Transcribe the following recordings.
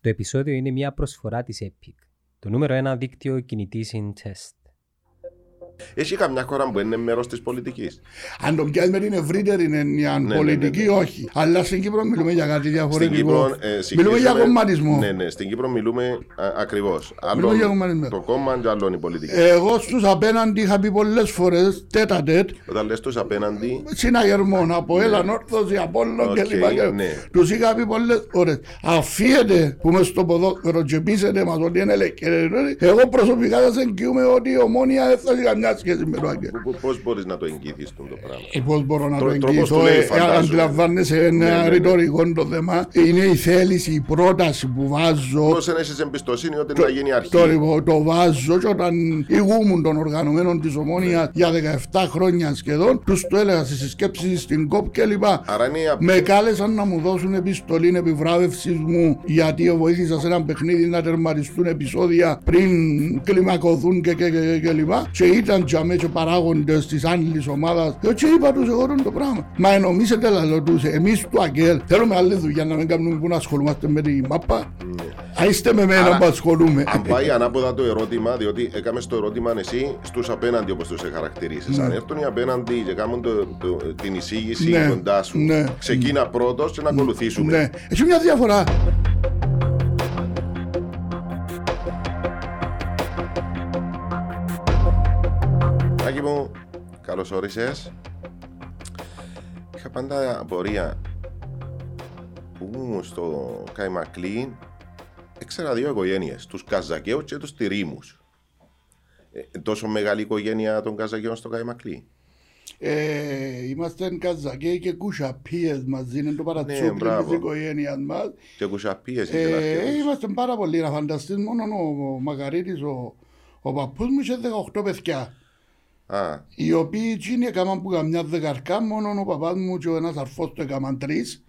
Το επεισόδιο είναι μια προσφορά της Epic, το νούμερο ένα δίκτυο κινητής in test. Έχει καμιά χώρα που είναι μέρος της πολιτικής. Αν το πιάσει με την ευρύτερη έννοια ναι, πολιτική, ναι, ναι. όχι. Αλλά στην Κύπρο μιλούμε για κάτι Στην διαφορετικό. Κύπρο. ε, μιλούμε συγχύζουμε- για κομματισμό. Ναι, ναι, στην Κύπρο μιλούμε ακριβώς. Μιλούμε για Άλλο κομματισμό. το κόμμα και άλλο η πολιτική. Εγώ στους απέναντι είχα πει πολλές φορές τετ α τετ, Όταν λες τους απέναντι, συναγερμόν, ΑΠΟΕΛ, Ανόρθωση, Απόλλων Οκ, κλπ. ναι. Τους είχα πει πολλές φορές. Αφήετε που είμαι στο ποδόσφαιρο και πείσετε μας ότι είναι ελεύθεροι. Εγώ προσωπικά σας εγγυούμαι ότι η Ομόνοια δεν θα έχει καμιά σχέση με το Άγγελ. πώ μπορείς να το εγγυηθείς το πράγμα; Ε, Πώς μπορώ να το Τρο- τρόπος εγγυηθώ, του λέει, ε, ε, φαντάζομαι. αντιλαμβάνεσαι Ναι, ένα ναι, ναι. ρητορικό το θέμα. Είναι η θέληση, η πρόταση που βάζω. Πώς δεν έχεις εμπιστοσύνη ότι να γίνει αρχή; Το, λοιπόν, το βάζω και όταν ηγούμουν των οργανωμένων της Ομόνια για 17 χρόνια σχεδόν, τους το έλεγα στις συσκέψεις στην ΚΟΠ κλπ. Άρα είναι η απ- Με κάλεσαν να μου δώσουν επιστολή επιβράβευσης μου γιατί βοήθησας σε ένα παιχνίδι να τερματιστούν επεισόδια πριν κλιμακωθούν και, και, και, και, και λοιπά. Και ήταν για μέ και παράγοντε της άλλη ομάδας. Και είπα τους εγώ το πράγμα. Μα ενομίσετε λαλό του, εμείς του Αγγέλ θέλουμε άλλη δουλειά να μην κάνουμε που να ασχολούμαστε με τη μάπα. Α είστε με μένα Άρα, που ασχολούμαι. Αν πάει ανάποδα το ερώτημα, διότι έκαμε το ερώτημα εσύ στους απέναντι όπως τους χαρακτηρίσει. Αν έρθουν οι απέναντι και κάνουν το, το- την εισήγηση Ναι, κοντά σου, ναι. ξεκίνα πρώτος και να ακολουθήσουμε. Ναι, έχει μια διαφορά. Άκη μου, καλώς όρισες. Είχα πάντα απορία που ήμουν στο Καϊμακλή. Έξερα δύο οικογένειες, τους Καζακαίου και τους Τυρίμους. Ε, τόσο μεγάλη οικογένεια των Καζακαίων στο Καϊμακλή. Ε, είμαστε Καζακέοι και Κουσαπίες μαζί, είναι το παρατσούκλι Ναι, μπράβο. της οικογένειας μας. Και κουσαπίες Ε, είμαστε πάρα πολλοί, να φανταστείς μόνο ο Μακαρίτης, ο, ο παππούς μου είχε 18 παιδιά. Α, Οι οποίοι εκείνοι έκαναν που καμιά δεκαρκά, μόνο ο παπάς μου και ο ένας αρφός του έκαναν τρεις.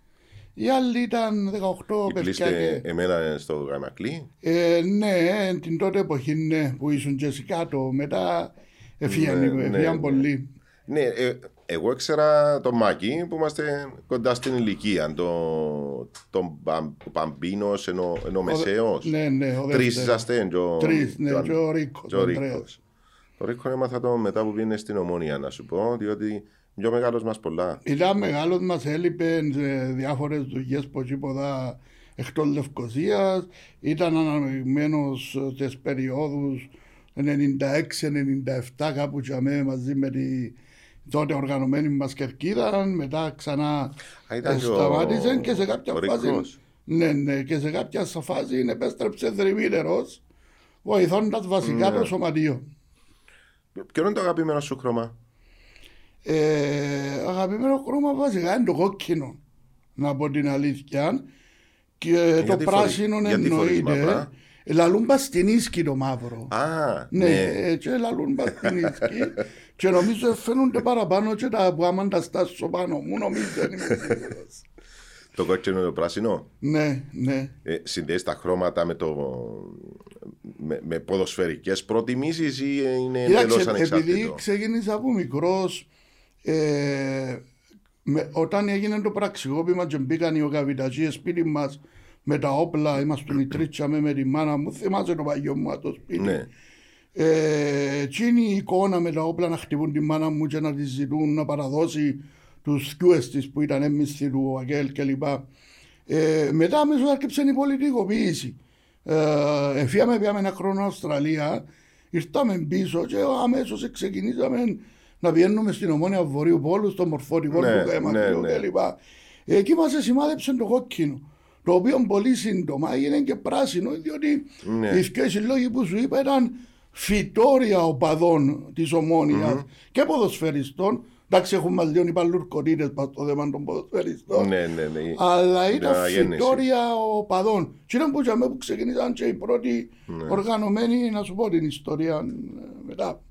Οι άλλοι ήταν 18 παιδιά. κλείστες Και, εμένα στο Καϊμακλή. ε, ναι, την τότε εποχή ναι, που ήσουν και εσύ κάτω. Μετά έφυγαν Ναι, ναι, ναι, έφυγαν ναι. πολλοί. Ναι, ε, εγώ ήξερα τον Μάκη που είμαστε κοντά στην ηλικία. Το, τον Παμ, Παμπίνο ενώ, ενώ Μεσαίος. Ναι, ναι, ο Τρεις δεύτερος. είσαστε. και ο- Τρεις, ναι, και ο- και Το Ρίκο έμαθα το μετά που πήγαινε στην Ομόνια, να σου πω, διότι πιο μεγάλος μας πολλά. Ήταν μεγάλος μας έλειπε σε διάφορες δουλειές που τίποτα εκτός Λευκοσίας. Ήταν αναμειγμένος στις περιόδους 96-97 κάπου για μέ μαζί με τη τότε οργανωμένη μας κερκίδα. Μετά ξανά Α, ήταν και ο- σταμάτησε και σε κάποια ο φάση... Ρίκος. Ναι, ναι, και σε κάποια φάση επέστρεψε δρυμύτερος βοηθώντας βασικά Ναι. το σωματείο. Ποιο είναι το αγαπημένο σου χρώμα; Ε, αγαπημένο χρώμα βασικά είναι το κόκκινο. Να πω την αλήθεια. Και το γιατί πράσινο φορείς- γιατί φορείς εννοείται. μαύρα; Ε, Λαλούν πας στην ίσκη το μαύρο. Α, ναι, ναι. ε, και λαλούν πας στην ίσκη. και νομίζω φαίνονται παραπάνω και τα που άμα τα στάσω πάνω μου νομίζω δεν είμαι σίγουρος. Το κόκκινο και το πράσινο; Ναι, ναι. Ε, συνδέεις τα χρώματα με, το, με, με ποδοσφαιρικές προτιμήσεις ή είναι εντελώς Κοιτάξτε, επειδή ανεξάρτητο; ξεκίνησα από μικρός, ε, με, όταν έγινε το πραξικόπημα και μπήκαν οι οκαβιταζίες σπίτι μας με τα όπλα, είμαστε η τρίτσα με, με τη μάνα μου, θυμάσαι το παγιό μου από το σπίτι. Ναι. Ε, εκείνη η εικόνα με τα όπλα να χτυπούν τη μάνα μου και να της ζητούν να παραδώσει τους σκιούες της που ήταν έμμισθοι του Αγγέλ κλπ. Ε, μετά αμέσως άρχισε η πολιτικοποίηση. Ε, εφίαμε πήγαμε ένα χρόνο Αυστραλία, ήρθαμε πίσω και αμέσως ξεκινήσαμε να πηγαίνουμε στην Ομόνια Βορείου Πόλου, στο μορφωτικό Ναι, του θέμα ναι, ναι. κλπ. Εκεί μας σημάδεψε το κόκκινο. Το οποίο πολύ σύντομα έγινε και πράσινο, διότι Ναι. οι δυο συλλόγοι που σου είπα ήταν φυτόρια οπαδών της ομονια και ποδοσφαιριστών. Εντάξει, έχουμε μα λίγο οι παλουρκοτήρε πα στο θέμα των ποδοσφαιριστών. Ναι, ναι, ναι. Αλλά Την ήταν αναγέννηση. φυτόρια οπαδών. Και ήταν που, για μέ που ξεκίνησαν και οι πρώτοι Ναι. οργανωμένοι, να σου πω την ιστορία ε, μετά.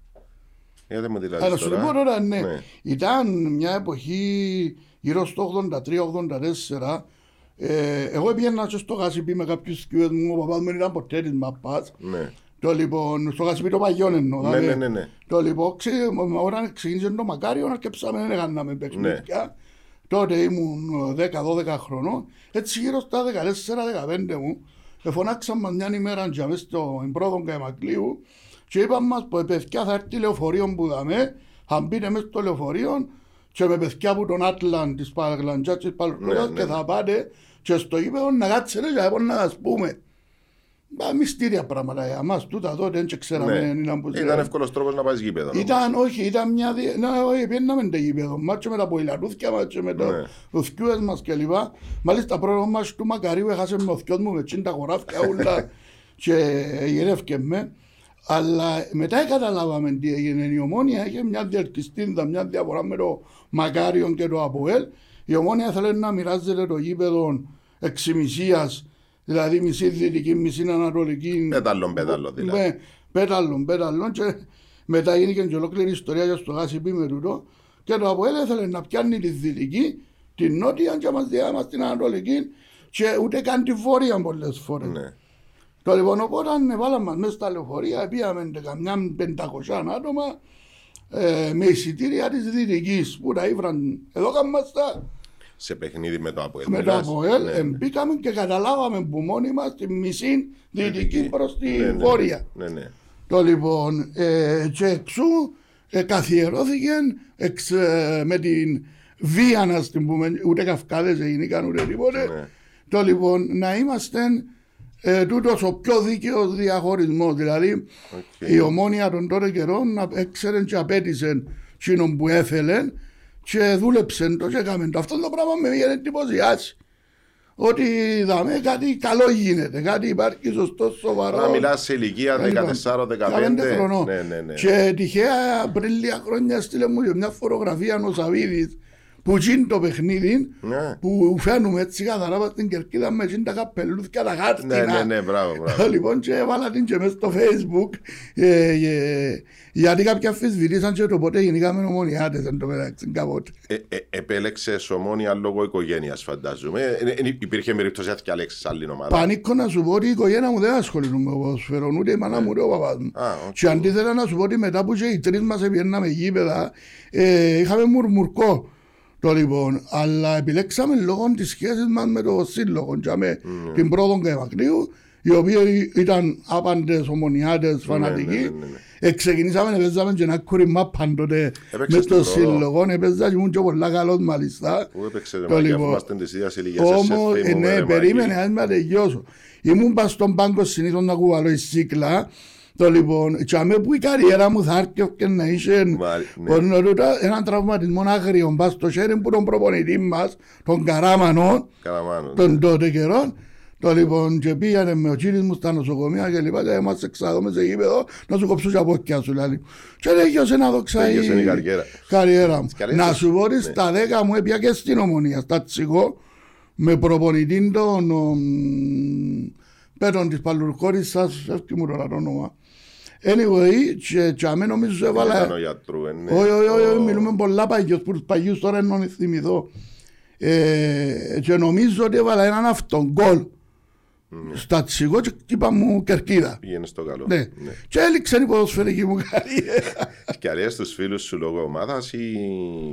Γιατί μου δηλαδή Αλλά σου πω τώρα, ναι. Ναι. Ήταν μια εποχή γύρω στο 83-84. Ε, εγώ πήγαινα και στο Γασιπί με κάποιους σκιούες μου, ο παπάς μου δεν ήταν ποτέ της μαπάς. Ναι. Το λοιπόν, στο Γασιπί το παγιόν εννοώ. Ναι, δηλαδή. ναι, ναι, ναι. Το λοιπόν, ξε, όταν ξεκίνησε το Μακάριο, αρκεψάμε να κάναμε παιχνίδια. Τότε ήμουν 10-12 χρονών. Έτσι γύρω στα 14-15 μου, Εφωνάξαν μας μια ημέρα και μέσα στο πρώτο Καϊμακλείου και είπαν μας πω παιδιά θα έρθει λεωφορείο που δαμε, θα μπείτε μέσα στο λεωφορείο και με παιδιά από τον Άτλαν της Παραγλαντζάς της Παλουρκόδας Ναι, και ναι. θα πάτε και στο γήπεδο να κάτσετε και να να σας πούμε. Μα μυστήρια πράγματα για μας τούτα τότε δεν ξέραμε. Ναι. ήταν που Ήταν εύκολος τρόπος να πάεις γήπεδο. όμως. ήταν, όχι, ήταν μια. δι- Ναι, όχι, πήγαμε το γήπεδο. Μάτσο με τα ποηλαρούθια μας και με το- Ναι. τους σκιούες μας κλπ. Μάλιστα, πρώτο μας του Μακαρίου έχασε με ο θκιός μου με τσιν τα χωράφια όλα και γυρεύκε με. Αλλά μετά καταλάβαμε τι έγινε. Η ομόνια είχε μια διελκυστίνδα, μια διαφορά με το Μακάριο και το Αποέλ. Η ομόνια ήθελε να μοιράζεται το γήπεδο εξημισίας, δηλαδή μισή δυτική, μισή ανατολική. Πέταλον, πέταλον δηλαδή. Ναι, πέταλον, πέταλον και μετά γίνηκε και ολόκληρη ιστορία για στο γάσι με τούτο και το Αποέλ ήθελε να πιάνει τη δυτική, την νότια και μας διάμα στην ανατολική και ούτε καν τη βόρεια πολλές φορές. Ναι. Το λοιπόν οπότε βάλαμε μας μέσα στα λεωφορεία, πήγαμε καμιά 500 άτομα ε, με εισιτήρια της Δυτικής που τα ήβραν εδώ καμμάστα Σε παιχνίδι με το Αποέλ. με το μιλάς. ΑΠΟΕΛ Ναι, ε, ναι. μπήκαμε και καταλάβαμε που μόνοι μας τη μισή Δυτική προς τη Ναι, ναι, Βόρεια. Ναι, ναι. Το λοιπόν, ε, και εξού ε, καθιερώθηκε εξ, ε, με την βία να την πούμε, ούτε καυκάδες έγιναν ούτε τίποτε. Ναι. Το λοιπόν, να είμαστε ε, τούτος ο πιο δίκαιος διαχωρισμός. Δηλαδή, Οκ. η Ομόνοια των τότε καιρών να έξερε και απαίτησε εκείνον που έθελε και δούλεψε το και έκαμε το. Αυτό το πράγμα με είχε εντυπωσιάσει. Ότι είδαμε κάτι καλό γίνεται, κάτι υπάρχει σωστό, σοβαρό. Να μιλάς σε ηλικία 14-15. χρονών. Ναι, ναι, ναι. Και τυχαία πριν λίγα χρόνια στείλε μου και μια φωτογραφία ο Σαββίδης που γίνει το παιχνίδι Ναι. που φαίνουμε έτσι καθαρά πας στην κερκίδα με γίνει τα καπελούθια τα χάρτινα. Ναι, ναι, ναι, μπράβο, μπράβο. Λοιπόν και έβαλα την και μέσα στο facebook ε, ε, γιατί κάποιοι αμφισβητήσαν και το πότε γεννήκαμε ομονιάτες εν τω μεταξύ κάποτε. Ε, ε, Επέλεξες Ομόνοια λόγω οικογένειας, φαντάζομαι. Ε, ε, υπήρχε περίπτωση να διαλέξει άλλη ομάδα. Πανίκο να σου πω ότι η οικογένεια μου δεν ασχολείται με ποδοσφαίρο, ούτε η μάνα μου ούτε ο παπάς μου. Α, οκ. Και αντίθετα να σου πω ότι μετά που και οι τρεις μας επιέναμε γήπεδα, ε, είχαμε μουρμουρκό το λοιπόν. Αλλά επιλέξαμε λόγω της σχέσης μας με το σύλλογο και με Ναι. την πρώτον Καϊμακλείου, οι οποίοι ήταν άπαντες ομονιάτες φανατικοί. ναι, ναι, ναι, ναι. Ε, ξεκινήσαμε, παίζαμε και ένα κουριμά πάντοτε Έπαιξες με το στην πρώτο. σύλλογο, έπαιζα και ήμουν και πολλά καλός μάλιστα. Πού έπαιξε Το το μαγιά, λοιπόν. είμαστε της ίδιας ηλικίας. Όμως, σε ε, θυμούμαι, ναι, ρε, περίμενε, Μάκη. αν με τελειώσω. Ήμουν πας στον πάγκο συνήθως να κουβαλώ η σύκλα. Το λοιπόν, και αμέ που η καριέρα μου θα έρθει και να είσαι Μα, ναι. ονορούτα, έναν τραυματισμό άγριο πας στο χέρι που τον προπονητή μας, τον Καράμανο, Καραμάνο. ναι. τον τότε καιρό. Το λοιπόν και πήγανε με ο κύριος μου στα νοσοκομεία και λοιπά και μας εξαδούμε σε γήπεδο να σου κόψω και από όκια σου δηλαδή. Και λέγιωσε να δοξάει Τέλειωσε η καριέρα. καριέρα μου. καλές Να σας- σου πω ότι ναι. στα 10 μου έπια και στην ομονία, στα τσιγό, με προπονητή τον ο, μ, πέτον της Παλουρκόρης σας, έφτει μου τώρα το όνομα. Anyway, και, και αμέ νομίζω Δεν ήταν ο έβαλα... γιατρού, ε, ναι. Όχι, όχι, όχι, Ο- μιλούμε πολλά παγιούς, που τους παγιούς τώρα εννοώ να θυμηθώ. Ε, και νομίζω ότι έβαλα έναν αυτόν γκολ στα τσιγό και είπα μου κερκίδα. Πήγαινε στο καλό. Ναι. Και έληξε η ποδοσφαιρική μου καριέρα. Και αρέσει τους φίλους σου λόγω ομάδας ή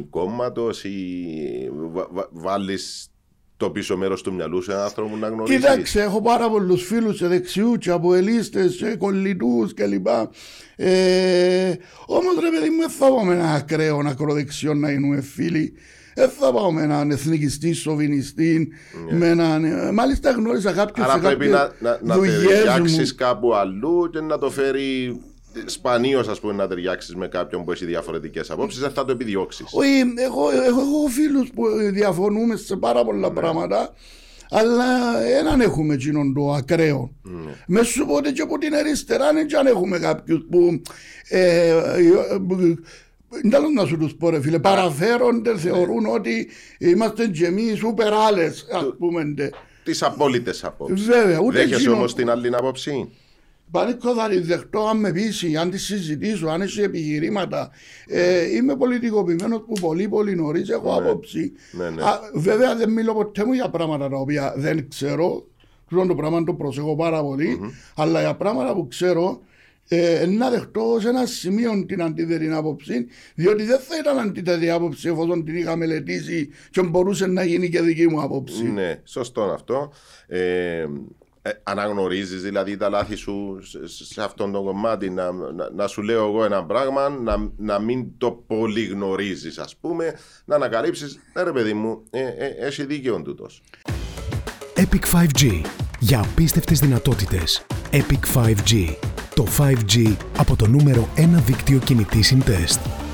κόμματος ή βα- βα- βάλεις το πίσω μέρος του μυαλού σε έναν άνθρωπο που να γνωρίσεις. Κοίταξε, έχω πάρα πολλούς φίλους και δεξιούς και από ελίστες και κολλητούς κλπ. Ε, όμως ρε παιδί μου, δεν θα πάω με ένα ακραίο ακροδεξιό να γίνουμε φίλοι. Δεν θα πάω με έναν εθνικιστή, σοβινιστή, με έναν... ε, Μάλιστα γνώρισα κάποιους Ναι. Άρα σε πρέπει κάποιες να, να, να δουλειές ταιριάξεις μου. κάπου αλλού και να το φέρει σπανίως ας πούμε να ταιριάξεις με κάποιον που έχει διαφορετικές απόψεις δεν θα το επιδιώξεις. Όχι, έχω, έχω, έχω φίλους που διαφωνούμε σε πάρα πολλά πράγματα, αλλά έναν έχουμε εκείνον το ακραίο. Με σου πω ότι και από την αριστερά δεν και αν έχουμε κάποιους που ε, ε, δεν θέλω να σου τους πω ρε φίλε, παραφέρονται, θεωρούν ότι είμαστε και εμείς σούπερ άλλες, ας πούμε. ντε. Τις απόλυτες απόψεις. Βέβαια, ούτε Δέχεσαι εκείνο- όμως την άλλη άποψη. Πανίκο θα τη δεχτώ αν με πείσει, αν τη συζητήσω, αν έχει επιχειρήματα. Ε, είμαι πολιτικοποιημένος που πολύ πολύ νωρίς έχω άποψη. Ναι, ναι. Α, βέβαια δεν μιλώ ποτέ μου για πράγματα τα οποία δεν ξέρω. Αυτό το πράγμα το προσέχω πάρα πολύ. Αλλά για πράγματα που ξέρω ε, να δεχτώ σε ένα σημείο την αντίθετη άποψη, διότι δεν θα ήταν αντίθετη άποψη εφόσον την είχα μελετήσει και μπορούσε να γίνει και δική μου άποψη. Ναι, σωστό αυτό. Ε, Ε, αναγνωρίζεις δηλαδή τα λάθη σου σε, σε αυτόν τον κομμάτι να, να, να σου λέω εγώ ένα πράγμα να, να μην το πολύ γνωρίζεις ας πούμε να ανακαλύψεις ναι ρε παιδί μου ε, ε, έχει δίκαιο τούτος Epic 5G. Για απίστευτες δυνατότητες. Epic 5G. Το 5G από το νούμερο 1 δίκτυο κινητής συντεστ.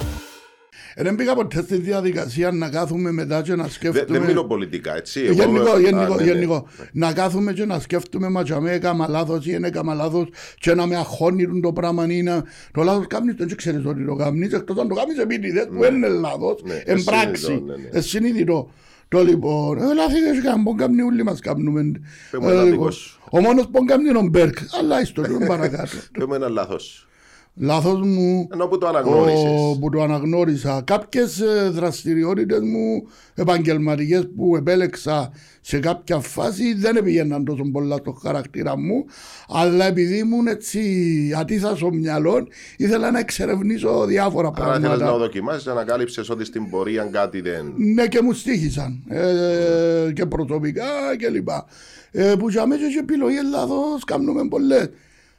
Ε, Δεν πήγα ποτέ στη διαδικασία να κάθουμε μετά και να Δεν σκέφτομαι. δεν μιλώ πολιτικά έτσι Ε, Εγώ- Γενικό, Α, γενικό, ναι, ναι. γενικό. Να κάθουμε και να σκέφτομαι μα και με έκαμα λάθος ή δεν έκαμα λάθος και να με αγχώνει το πράγμα ή να... Το λάθος κάνεις δεν ξέρεις ότι το κάνεις, εκτός αν το κάνεις επίτηδες που είναι λάθος, Ναι, εν εσυνείδητο, πράξη, ναι, ναι. εσυνείδητο. Το λοιπόν, ε, λάθη δεν κάνουν, πον κάνουν όλοι μας κάνουμε. Πες μου Ε, ένα λοιπόν, δικό σου. Ο μόνος πον κάνει είναι ο Μπέρκ, αλλά είστε το παρακάτω. Πες μου ένα λάθος Λάθος μου, ενώ που το αναγνώρισες ο- που το αναγνώρισα. Κάποιες ε, δραστηριότητες μου επαγγελματικές που επέλεξα σε κάποια φάση δεν πήγαιναν τόσο πολλά στο χαρακτήρα μου αλλά επειδή ήμουν έτσι ατίθα στο μυαλό ήθελα να εξερευνήσω διάφορα Άρα θέλεις να πράγματα. δοκιμάσεις, ανακάλυψες ότι στην πορεία κάτι δεν... Ναι και μου στήχησαν ε, και προσωπικά και λοιπά. Ε, που για μέσα και επιλογή Ελλάδος κάνουμε πολλές.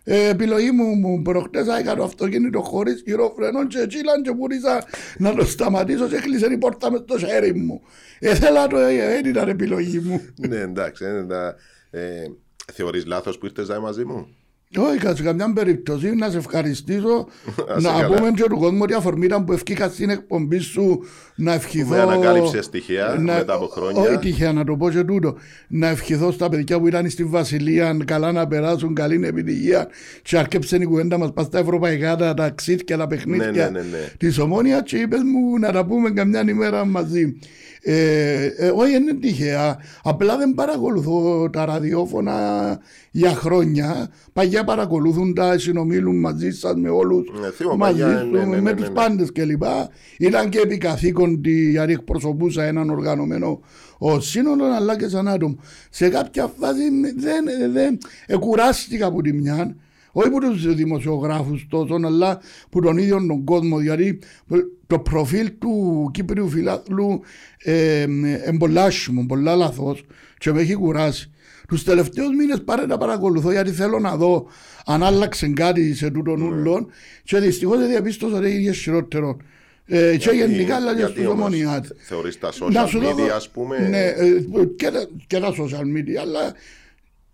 Ε, επιλογή μου, μου προχτές έκανα το αυτοκίνητο χωρίς κυρόφρενο και τσίλαν και πούρισα να το σταματήσω και έκλεισε η πόρτα με το χέρι μου. Ήθελα το, ε, δεν ήταν επιλογή μου. ναι εντάξει, είναι τα... Ε, θεωρείς λάθος που ήρθες να είσαι μαζί μου; Όχι, σε καμιά περίπτωση να σε ευχαριστήσω Ας να καλά. πούμε και του κόσμου ότι αφορμή ήταν που ευκήκα στην εκπομπή σου να ευχηθώ. με ανακάλυψες τυχαία μετά από χρόνια. Όχι τυχαία, να το πω και τούτο. Να ευχηθώ στα παιδιά που ήταν στη Βασιλεία καλά να περάσουν, καλή επιτυχία. Και αρκέψε η κουβέντα μας πας στα ευρωπαϊκά τα ταξίδια, τα παιχνίδια Ναι, ναι, ναι, ναι. της Ομόνιας και είπες μου να τα πούμε καμιά ημέρα μαζί. Ε, ε, όχι, δεν είναι τυχαία. Απλά δεν παρακολουθώ τα ραδιόφωνα για χρόνια. Παγιά παρακολουθούν τα, συνομίλουν μαζί σας με όλους. Ναι, θυμώ, μαζί παγιά, σου, ναι, ναι, ναι, με ναι, τους ναι. πάντες κλπ. Ήταν και επί καθήκον τη- γιατί εκπροσωπούσα έναν οργανωμένο ο σύνολο αλλά και σαν άτομο. Σε κάποια φάση δεν, δεν, εκουράστηκα από τη μια. Όχι από τους δημοσιογράφους τόσο, αλλά από τον ίδιο τον κόσμο. Γιατί το προφίλ του Κύπριου φιλάθλου ε, είναι πολλά άσχημο, πολλά λάθος και με έχει κουράσει. Τους τελευταίους μήνες πάρε να παρακολουθώ γιατί θέλω να δω αν άλλαξε κάτι σε τούτον Ναι. ούλον και δυστυχώς δεν διαπίστωσα ότι έγινε χειρότερο. Ε, και γενικά αλλά και γιατί στους όμως ομονιάτες. Θεωρείς τα Να social σου δώσω- media ας πούμε Ναι, ε, και, τα, και τα social media, αλλά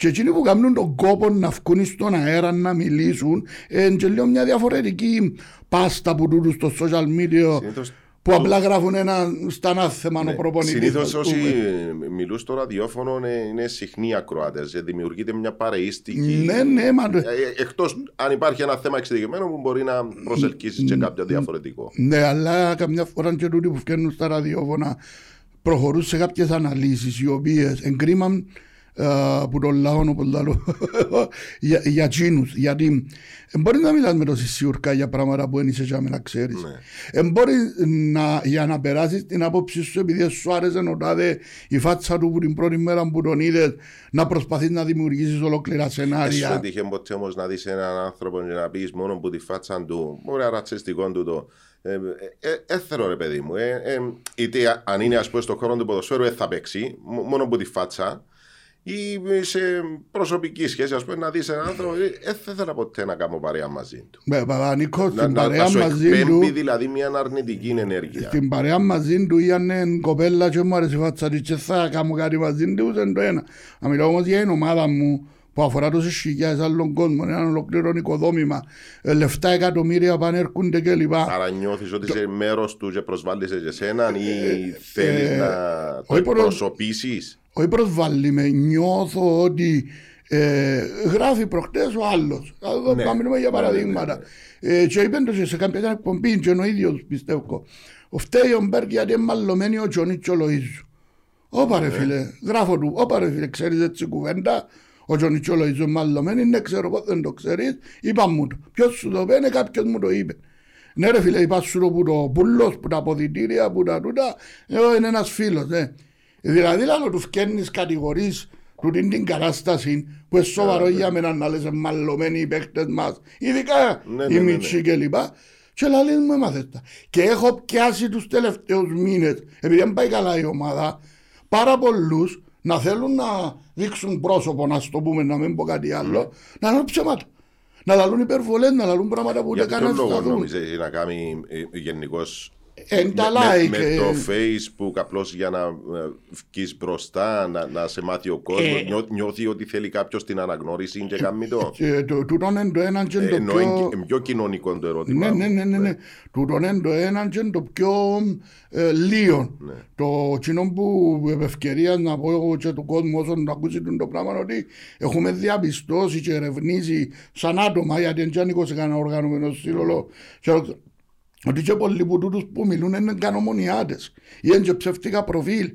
και εκείνοι που κάνουν τον κόπο να βγουν στον αέρα να μιλήσουν, ε, και λίγο μια διαφορετική πάστα που τούτους στο social media Συνήθως- που απλά γράφουν ένα στανά θέμα ο προπονητής. Συνήθως ας όσοι πούμε. μιλούν στο ραδιόφωνο είναι, είναι συχνοί ακροάτες. Δημιουργείται μια παρεΐστικη. Ναι, ναι, μα... Εκτός αν υπάρχει ένα θέμα εξειδικευμένο που μπορεί να προσελκύσεις και κάποιο διαφορετικό. Ναι, αλλά καμιά φορά και τούτοι που φτιάχνουν στα ραδιόφωνα προχωρούν σε κάποιες αναλύσεις οι οποίες εγκρίμαν ε, που τον λαό όπως λέω, για, για τσίνους. Γιατί ε, μπορεί να μιλάς με τόση σιουρκά για πράγματα που δεν είσαι για να ξέρεις. Ναι. Ε, μπορεί να, για να περάσεις την άποψη σου επειδή σου άρεσε ο τάδε η φάτσα του που την πρώτη μέρα που τον είδες να προσπαθείς να δημιουργήσεις ολόκληρα Σου σενάρια. έτυχε ποτέ όμω να δει έναν άνθρωπο και να πει μόνο που τη φάτσα του, μπορεί να ρατσιστικό του το. Ε, ε, ε, θέλω ρε παιδί μου. Ε, ε, είτε αν είναι ας πούμε στον χώρο του ποδοσφαίρου, ε, θα παίξει μ- μόνο που τη φάτσα. Ή σε προσωπική σχέση, ας πούμε, να δεις έναν άνθρωπο, ε, ε, δεν ήθελα ποτέ να κάνω παρέα μαζί του. Με Παπα-Νίκο, Να, στην να, να παρέα σου μαζί του εκπέμπει δηλαδή μια αρνητική ενέργεια. Στην παρέα μαζί του ήταν κοπέλα και μου άρεσε η φάτσα της και θα κάνω κάτι μαζί του είναι το ένα. Να μιλάω όμως για την ομάδα μου που αφορά τόσες χιλιάδες άλλων κόσμων, ένα ολοκληρών οικοδόμημα, ε, λεφτά εκατομμύρια πανέρχονται κλπ. Άρα νιώθεις ότι είσαι μέρος του και προσβάλλεις σε εσέναν ή θέλει ε, να το όχι, προ- εκπροσωπήσεις; Όχι προσβάλλει με, νιώθω ότι ε, γράφει προχτές ο άλλος. Θα Ναι. ναι. μιλούμε για Ναι, παραδείγματα. ναι, Ε, και είπαν το και σε κάποια εκπομπή και ο ίδιος πιστεύω. Ο φταίει ο Μπέρκ γιατί είναι μαλλωμένοι ο Τζονίτσο Λοΐζου. Όπα Ναι. ρε φίλε, γράφω του, όπα ρε φίλε, ξέρεις έτσι κουβέντα, ο Τζονίτσο Λοΐζου είναι μαλλωμένοι, ναι ξέρω πώς δεν το ξέρεις, είπα μου το. Ποιος σου το είπε, κάποιος μου το είπε. Ναι ρε φίλε, είπα σου το που το πουλός, που τα αποδητήρια, που τα τούτα, ε, είναι ένας φίλος, ναι. Δηλαδή λάλο τους φκένεις κατηγορείς του την, την κατάσταση που είναι σοβαρό για μένα να λες μαλλωμένοι οι παίκτες μας, ειδικά Ναι, ναι, οι ναι, ναι. μίτσοι και λοιπά. Και λαλείς μου έμαθες τα. Και έχω πιάσει τους τελευταίους μήνες, επειδή δεν πάει καλά η ομάδα, πάρα πολλούς να θέλουν να δείξουν πρόσωπο, να στο πούμε, να μην πω κάτι άλλο, να λαλούν ψέματα. Να λαλούν υπερβολές, να λαλούν πράγματα που ούτε Για ποιον κανένας λόγο θα δουν. νομίζεις να κάνει γενικώς Εν τα με, like. με ε, το facebook απλώς για να ε, βγεις μπροστά, να, να σε μάθει ο κόσμος. Ε. νιώθει ότι θέλει κάποιος την αναγνώριση και κάνει το. και το- Τούτον είναι το έναν και Ε, το Ενώ πιο... είναι πιο κοινωνικό το ερώτημα. Ναι, ναι, ναι, ναι, ναι. Τούτον είναι το έναν και το πιο ε, λίγο. Ναι. Το κοινό που επ' ευκαιρία να πω εγώ και του κόσμου όσον το ακούσει το πράγμα ότι έχουμε διαπιστώσει και ερευνήσει σαν άτομα γιατί δεν είναι σε κανένα οργανωμένο σύνολο και ότι και πολλοί που τούτους που μιλούν είναι κανομονιάτες ή είναι και ψεύτικα προφίλ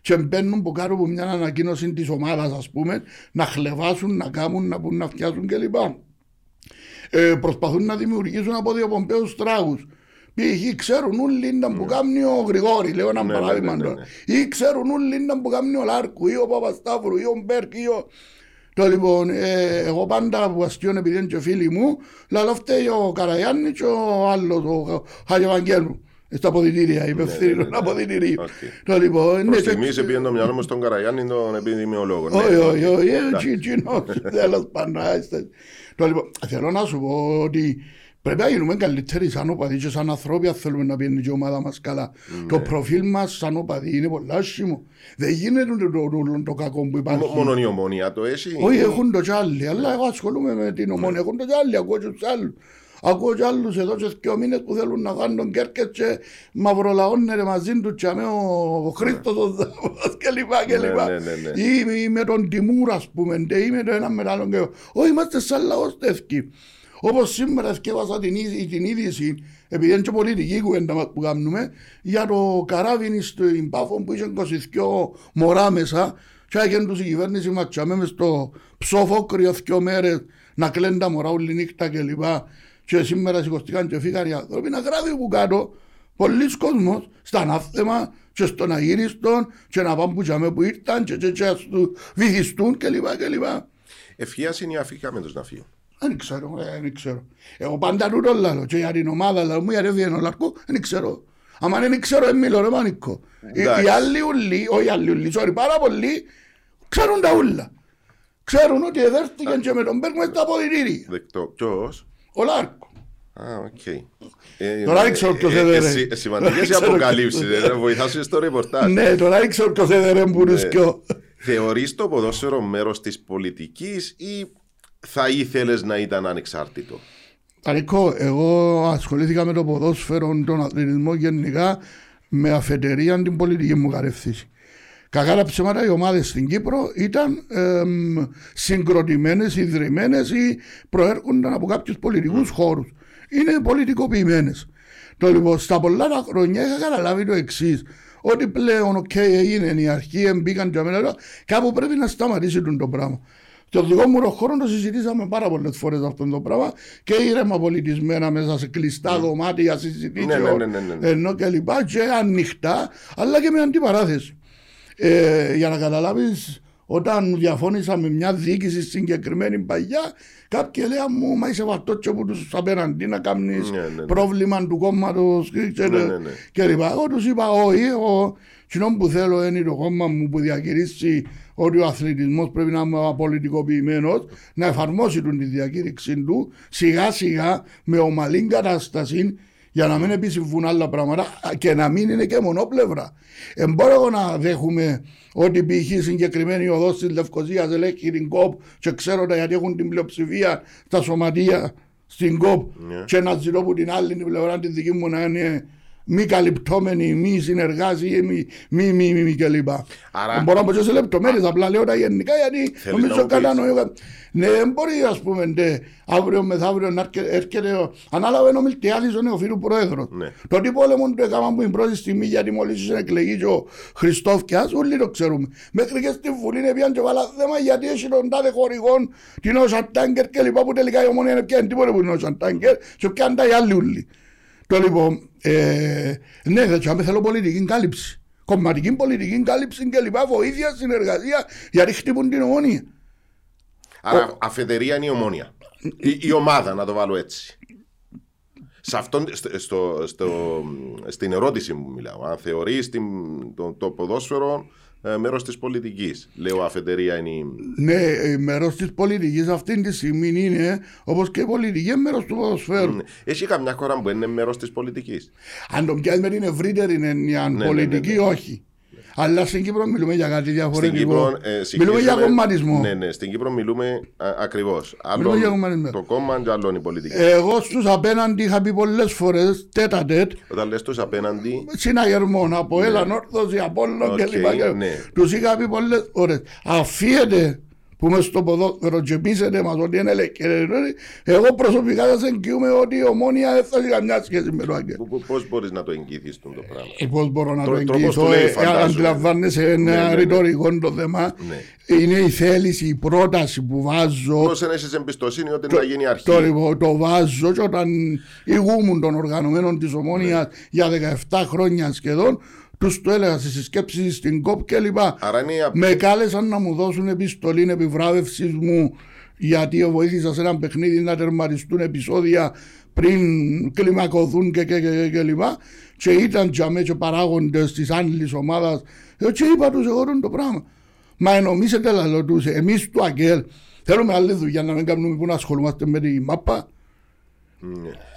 και μπαίνουν που κάτω από μια ανακοίνωση της ομάδας ας πούμε να χλεβάσουν, να κάνουν, να πούν, να φτιάσουν κλπ ε, προσπαθούν να δημιουργήσουν από διοπομπαίους τράγους. Π.χ. ξέρουν όλοι να που κάνει ο Γρηγόρη, λέω ένα Ναι, ναι, παράδειγμα ναι, ναι, τώρα. Ή ξέρουν όλοι να που κάνει ο Λάρκου ή ο Παπασταύρου ή ο Μπέρκ ή ο... Το λοιπόν, ε, εγώ πάντα που αστείων επειδή είναι και φίλοι μου, λέω φταίει ο Καραγιάννη και ο άλλος, ο Χατζηευαγγέλου. Στα αποδητήρια, υπευθύνοι ναι, των ναι. αποδητηρίων. Οκ. Το λοιπόν, ναι, Προς και- στιγμής επειδή το μυαλό μου στον Καραγιάννη τον επιδημιολόγο. ναι. όχι, όχι, όχι, Εντάξει. έτσι, κοινός, τέλος πάντων. άστε. Το λοιπόν, θέλω να σου πω ότι πρέπει να γίνουμε καλύτεροι σαν οπαδοί και σαν ανθρώποι αν θέλουμε να πιένει και η ομάδα μας καλά. Ναι. Το προφίλ μας σαν οπαδοί είναι πολύ άσχημο. Δεν γίνεται το, το, το, το κακό που υπάρχει. Μο- Μόνο η ομόνια το έχει; Όχι, έχουν το κι άλλοι, αλλά εγώ ασχολούμαι με την ομόνια. Έχουν το κι άλλοι, ακούω και τους άλλους. Ακούω και άλλους εδώ και δύο μήνες που θέλουν να κάνουν κέρκες και μαυρολαώνε ρε μαζί τους και με ο Χρήστος ο Δάβος και λοιπά και Ναι, λοιπά. ναι, ναι, ναι. Ή ή με τον Τιμούρ ας πούμε ή με το ένα με το άλλο. και- Όχι, είμαστε σαν λαός τεύκη. Όπως σήμερα σκέφασα την, είδη- την είδηση, επειδή είναι και πολιτική κουβέντα μας που κάνουμε, για το καράβι στην Πάφο που είχε 22 μωρά μέσα και έγινε τους η κυβέρνηση μας τσάμε μες στο ψόφοκριο δυο μέρες να κλαίνουν τα μωρά όλη νύχτα και λοιπά και σήμερα σηκωστήκαν και φύγαν οι άνθρωποι να γράφει που κάτω πολλοί κόσμος στα ανάθεμα και στον αγύριστον και να πάνε που τσάμε που ήρθαν και, και, και ας του βυθιστούν και λοιπά και λοιπά. Ευχίας είναι η αφήκα με τους να φύγουν. Δεν ξέρω, ε, δεν ξέρω. Εγώ πάντα τούτο λαλώ και για την ομάδα λαλώ μου γιατί βγαίνω λαρκού, δεν ξέρω. Άμα δεν ξέρω, δεν μιλώ ρε μάνικο. Οι, Εντάξει. οι άλλοι ούλοι, όχι οι άλλοι ούλοι, sorry, πάρα πολλοί, ξέρουν τα ούλα. Ξέρουν ότι εδέρθηκαν και με τον Μπέρκ μες στα αποδητήρια. Δεκτό. Ποιος; Ο Λάρκο. Α, οκ. Ε, Τώρα δεν ξέρω ποιος ε, έδερε. ε, ε, Σημαντικές οι Δεν ξέρω αποκαλύψεις. ποιος ε, Βοηθάσου στο ρεπορτάζ. Ναι, τώρα δεν ξέρω ποιος έδερε μπουρουσκιό. Θεωρείς το ποδόσφαιρο μέρος της πολιτικής ή θα ήθελες να ήταν ανεξάρτητο; Ταρικό, εγώ ασχολήθηκα με το ποδόσφαιρο, τον αθλητισμό γενικά, με αφετηρία την πολιτική μου κατεύθυνση. Κακά τα ψέματα οι ομάδες στην Κύπρο ήταν εμ, συγκροτημένες, ιδρυμένες ή προέρχονταν από κάποιους πολιτικούς χώρους. Είναι πολιτικοποιημένες. Το λοιπόν, στα πολλά τα χρόνια είχα καταλάβει το εξής. Ότι πλέον, οκ, έγινε η αρχή, μπήκαν και αμένα, κάπου πρέπει να σταματήσει τον το πράγμα. Στο δικό μου χώρο το συζητήσαμε πάρα πολλές φορές αυτό το πράγμα και ήρεμα πολιτισμένα μέσα σε κλειστά δωμάτια συζητήσεων Ναι, ναι, ναι, ναι, ναι. ενώ και λοιπά και ανοιχτά αλλά και με αντιπαράθεση. Ε, για να καταλάβεις όταν διαφώνησα με μια διοίκηση συγκεκριμένη παγιά κάποιοι λέγαν μου μα είσαι βατότσο που τους απέναντι να κάνεις Ναι, ναι, ναι. πρόβλημα του κόμματος και, και, Ναι, ναι, ναι. και λοιπά. Εγώ τους είπα όχι, εγώ κοινό που θέλω είναι το κόμμα μου που διακηρύσει ότι ο αθλητισμός πρέπει να είναι απολυτικοποιημένος να εφαρμόσει τον τη διακήρυξη του σιγά σιγά με ομαλή κατάσταση για να μην επισυμβούν άλλα πράγματα και να μην είναι και μονόπλευρα. Δεν μπορώ εγώ να δέχουμε ότι π.χ. συγκεκριμένη οδός της Λευκοσίας ελέγχει την ΚΟΠ και ξέρω τα γιατί έχουν την πλειοψηφία στα σωματεία στην ΚΟΠ Ναι. και να ζητώ που την άλλη την πλευρά τη δική μου να είναι μη καλυπτόμενη, μη συνεργάση ή μη, μη, μη, μη, μη κλπ. Άρα- Δεν μπορώ να πω και σε λεπτομέρειες, απλά λέω τα γενικά γιατί Θέλεις να νομίζω μου πεις. κατανοώ. Ναι, δεν μπορεί ας πούμε ντε, αύριο μεθαύριο να έρχε- έρχεται, ο- ανάλαβε ο Μιλτιάδης ο νεοφίλου πρόεδρος. Ναι. Το τι πόλεμο του έκαναν που την πρώτη στιγμή γιατί μόλις είχε εκλεγείς και ο Χριστόφκιας, όλοι το ξέρουμε. Μέχρι και στη Βουλή είναι πιαν και βάλα θέμα γιατί έχει τον τάδε χορηγόν, την Ocean Tanker και λοιπά που τελικά η ομόνια είναι πιαν τίποτε που είναι Ocean Tanker και πιαν τα οι άλλοι όλοι. Το λοιπόν, ε, ναι, θα τσάμε θέλω πολιτική κάλυψη. Κομματική πολιτική κάλυψη και λοιπά, βοήθεια, συνεργασία, γιατί χτύπουν την ομόνια. Άρα αφετηρία είναι η ομόνια. Η, η ομάδα, να το βάλω έτσι. Σε αυτόν, στο, στο, στο- στην ερώτηση μου μιλάω. Αν θεωρείς την, το, το ποδόσφαιρο ε, μέρος της πολιτικής. Λέω αφετηρία είναι. η- Ναι, μέρος της πολιτικής αυτή τη στιγμή είναι όπως και η πολιτική μέρος του ποδοσφαίρου. Έχει καμιά χώρα που είναι μέρος της πολιτικής; Αν το πιάσει με την ευρύτερη έννοια ναι, πολιτική, ναι, ναι. όχι. Αλλά στην Κύπρο μιλούμε για κάτι Στην διαφορετικό. Κύπρο. ε, μιλούμε συγχύζουμε- για κομματισμό. Ναι, ναι, στην Κύπρο μιλούμε ακριβώς. Μιλούμε για Άλλο κομματισμό. το κόμμα και άλλο η πολιτική. Εγώ στους απέναντι είχα πει πολλές φορές τετ α τετ Όταν λες του απέναντι, συναγερμόν, ΑΠΟΕΛ, Ανόρθωση, Απόλλων Οκ, κλπ. ναι. Τους είχα πει πολλές φορές. Αφήετε που είμαι στο ποδόσφαιρο και πείσετε μας ότι είναι ελευθερία, εγώ προσωπικά θα σε εγγυούμε ότι η ομόνια δεν θα έχει καμιά σχέση με το Άγγελ. πώς μπορείς να το εγγυηθείς το πράγμα; Ε, Πώς μπορώ να Τρο- το τρόπος εγγυηθώ, του λέει, ε, ε, φαντάζομαι. αντιλαμβάνεσαι Ναι, ένα ναι, ναι. ρητορικό το θέμα. Ναι. Είναι η θέληση, η πρόταση που βάζω. Πώς δεν έχεις εμπιστοσύνη ότι να γίνει αρχή; Το, λοιπόν, το βάζω και όταν ηγούμουν των οργανωμένων της Ομόνιας για 17 χρόνια σχεδόν, τους το έλεγα στις συσκέψεις στην ΚΟΠ και λοιπά. Άρα είναι η απ- Με κάλεσαν να μου δώσουν επιστολή επιβράβευσης μου γιατί βοήθησα σε ένα παιχνίδι να τερματιστούν επεισόδια πριν κλιμακωθούν και, και, και, και λοιπά. Και ήταν για μέ και παράγοντες της άλλης ομάδας. Ε, Και είπα τους εγώ το πράγμα. Μα ενομίσετε λαλό τους, εμείς του ΑΚΕΛ θέλουμε άλλη δουλειά να μην κάνουμε που να ασχολούμαστε με τη μάπα.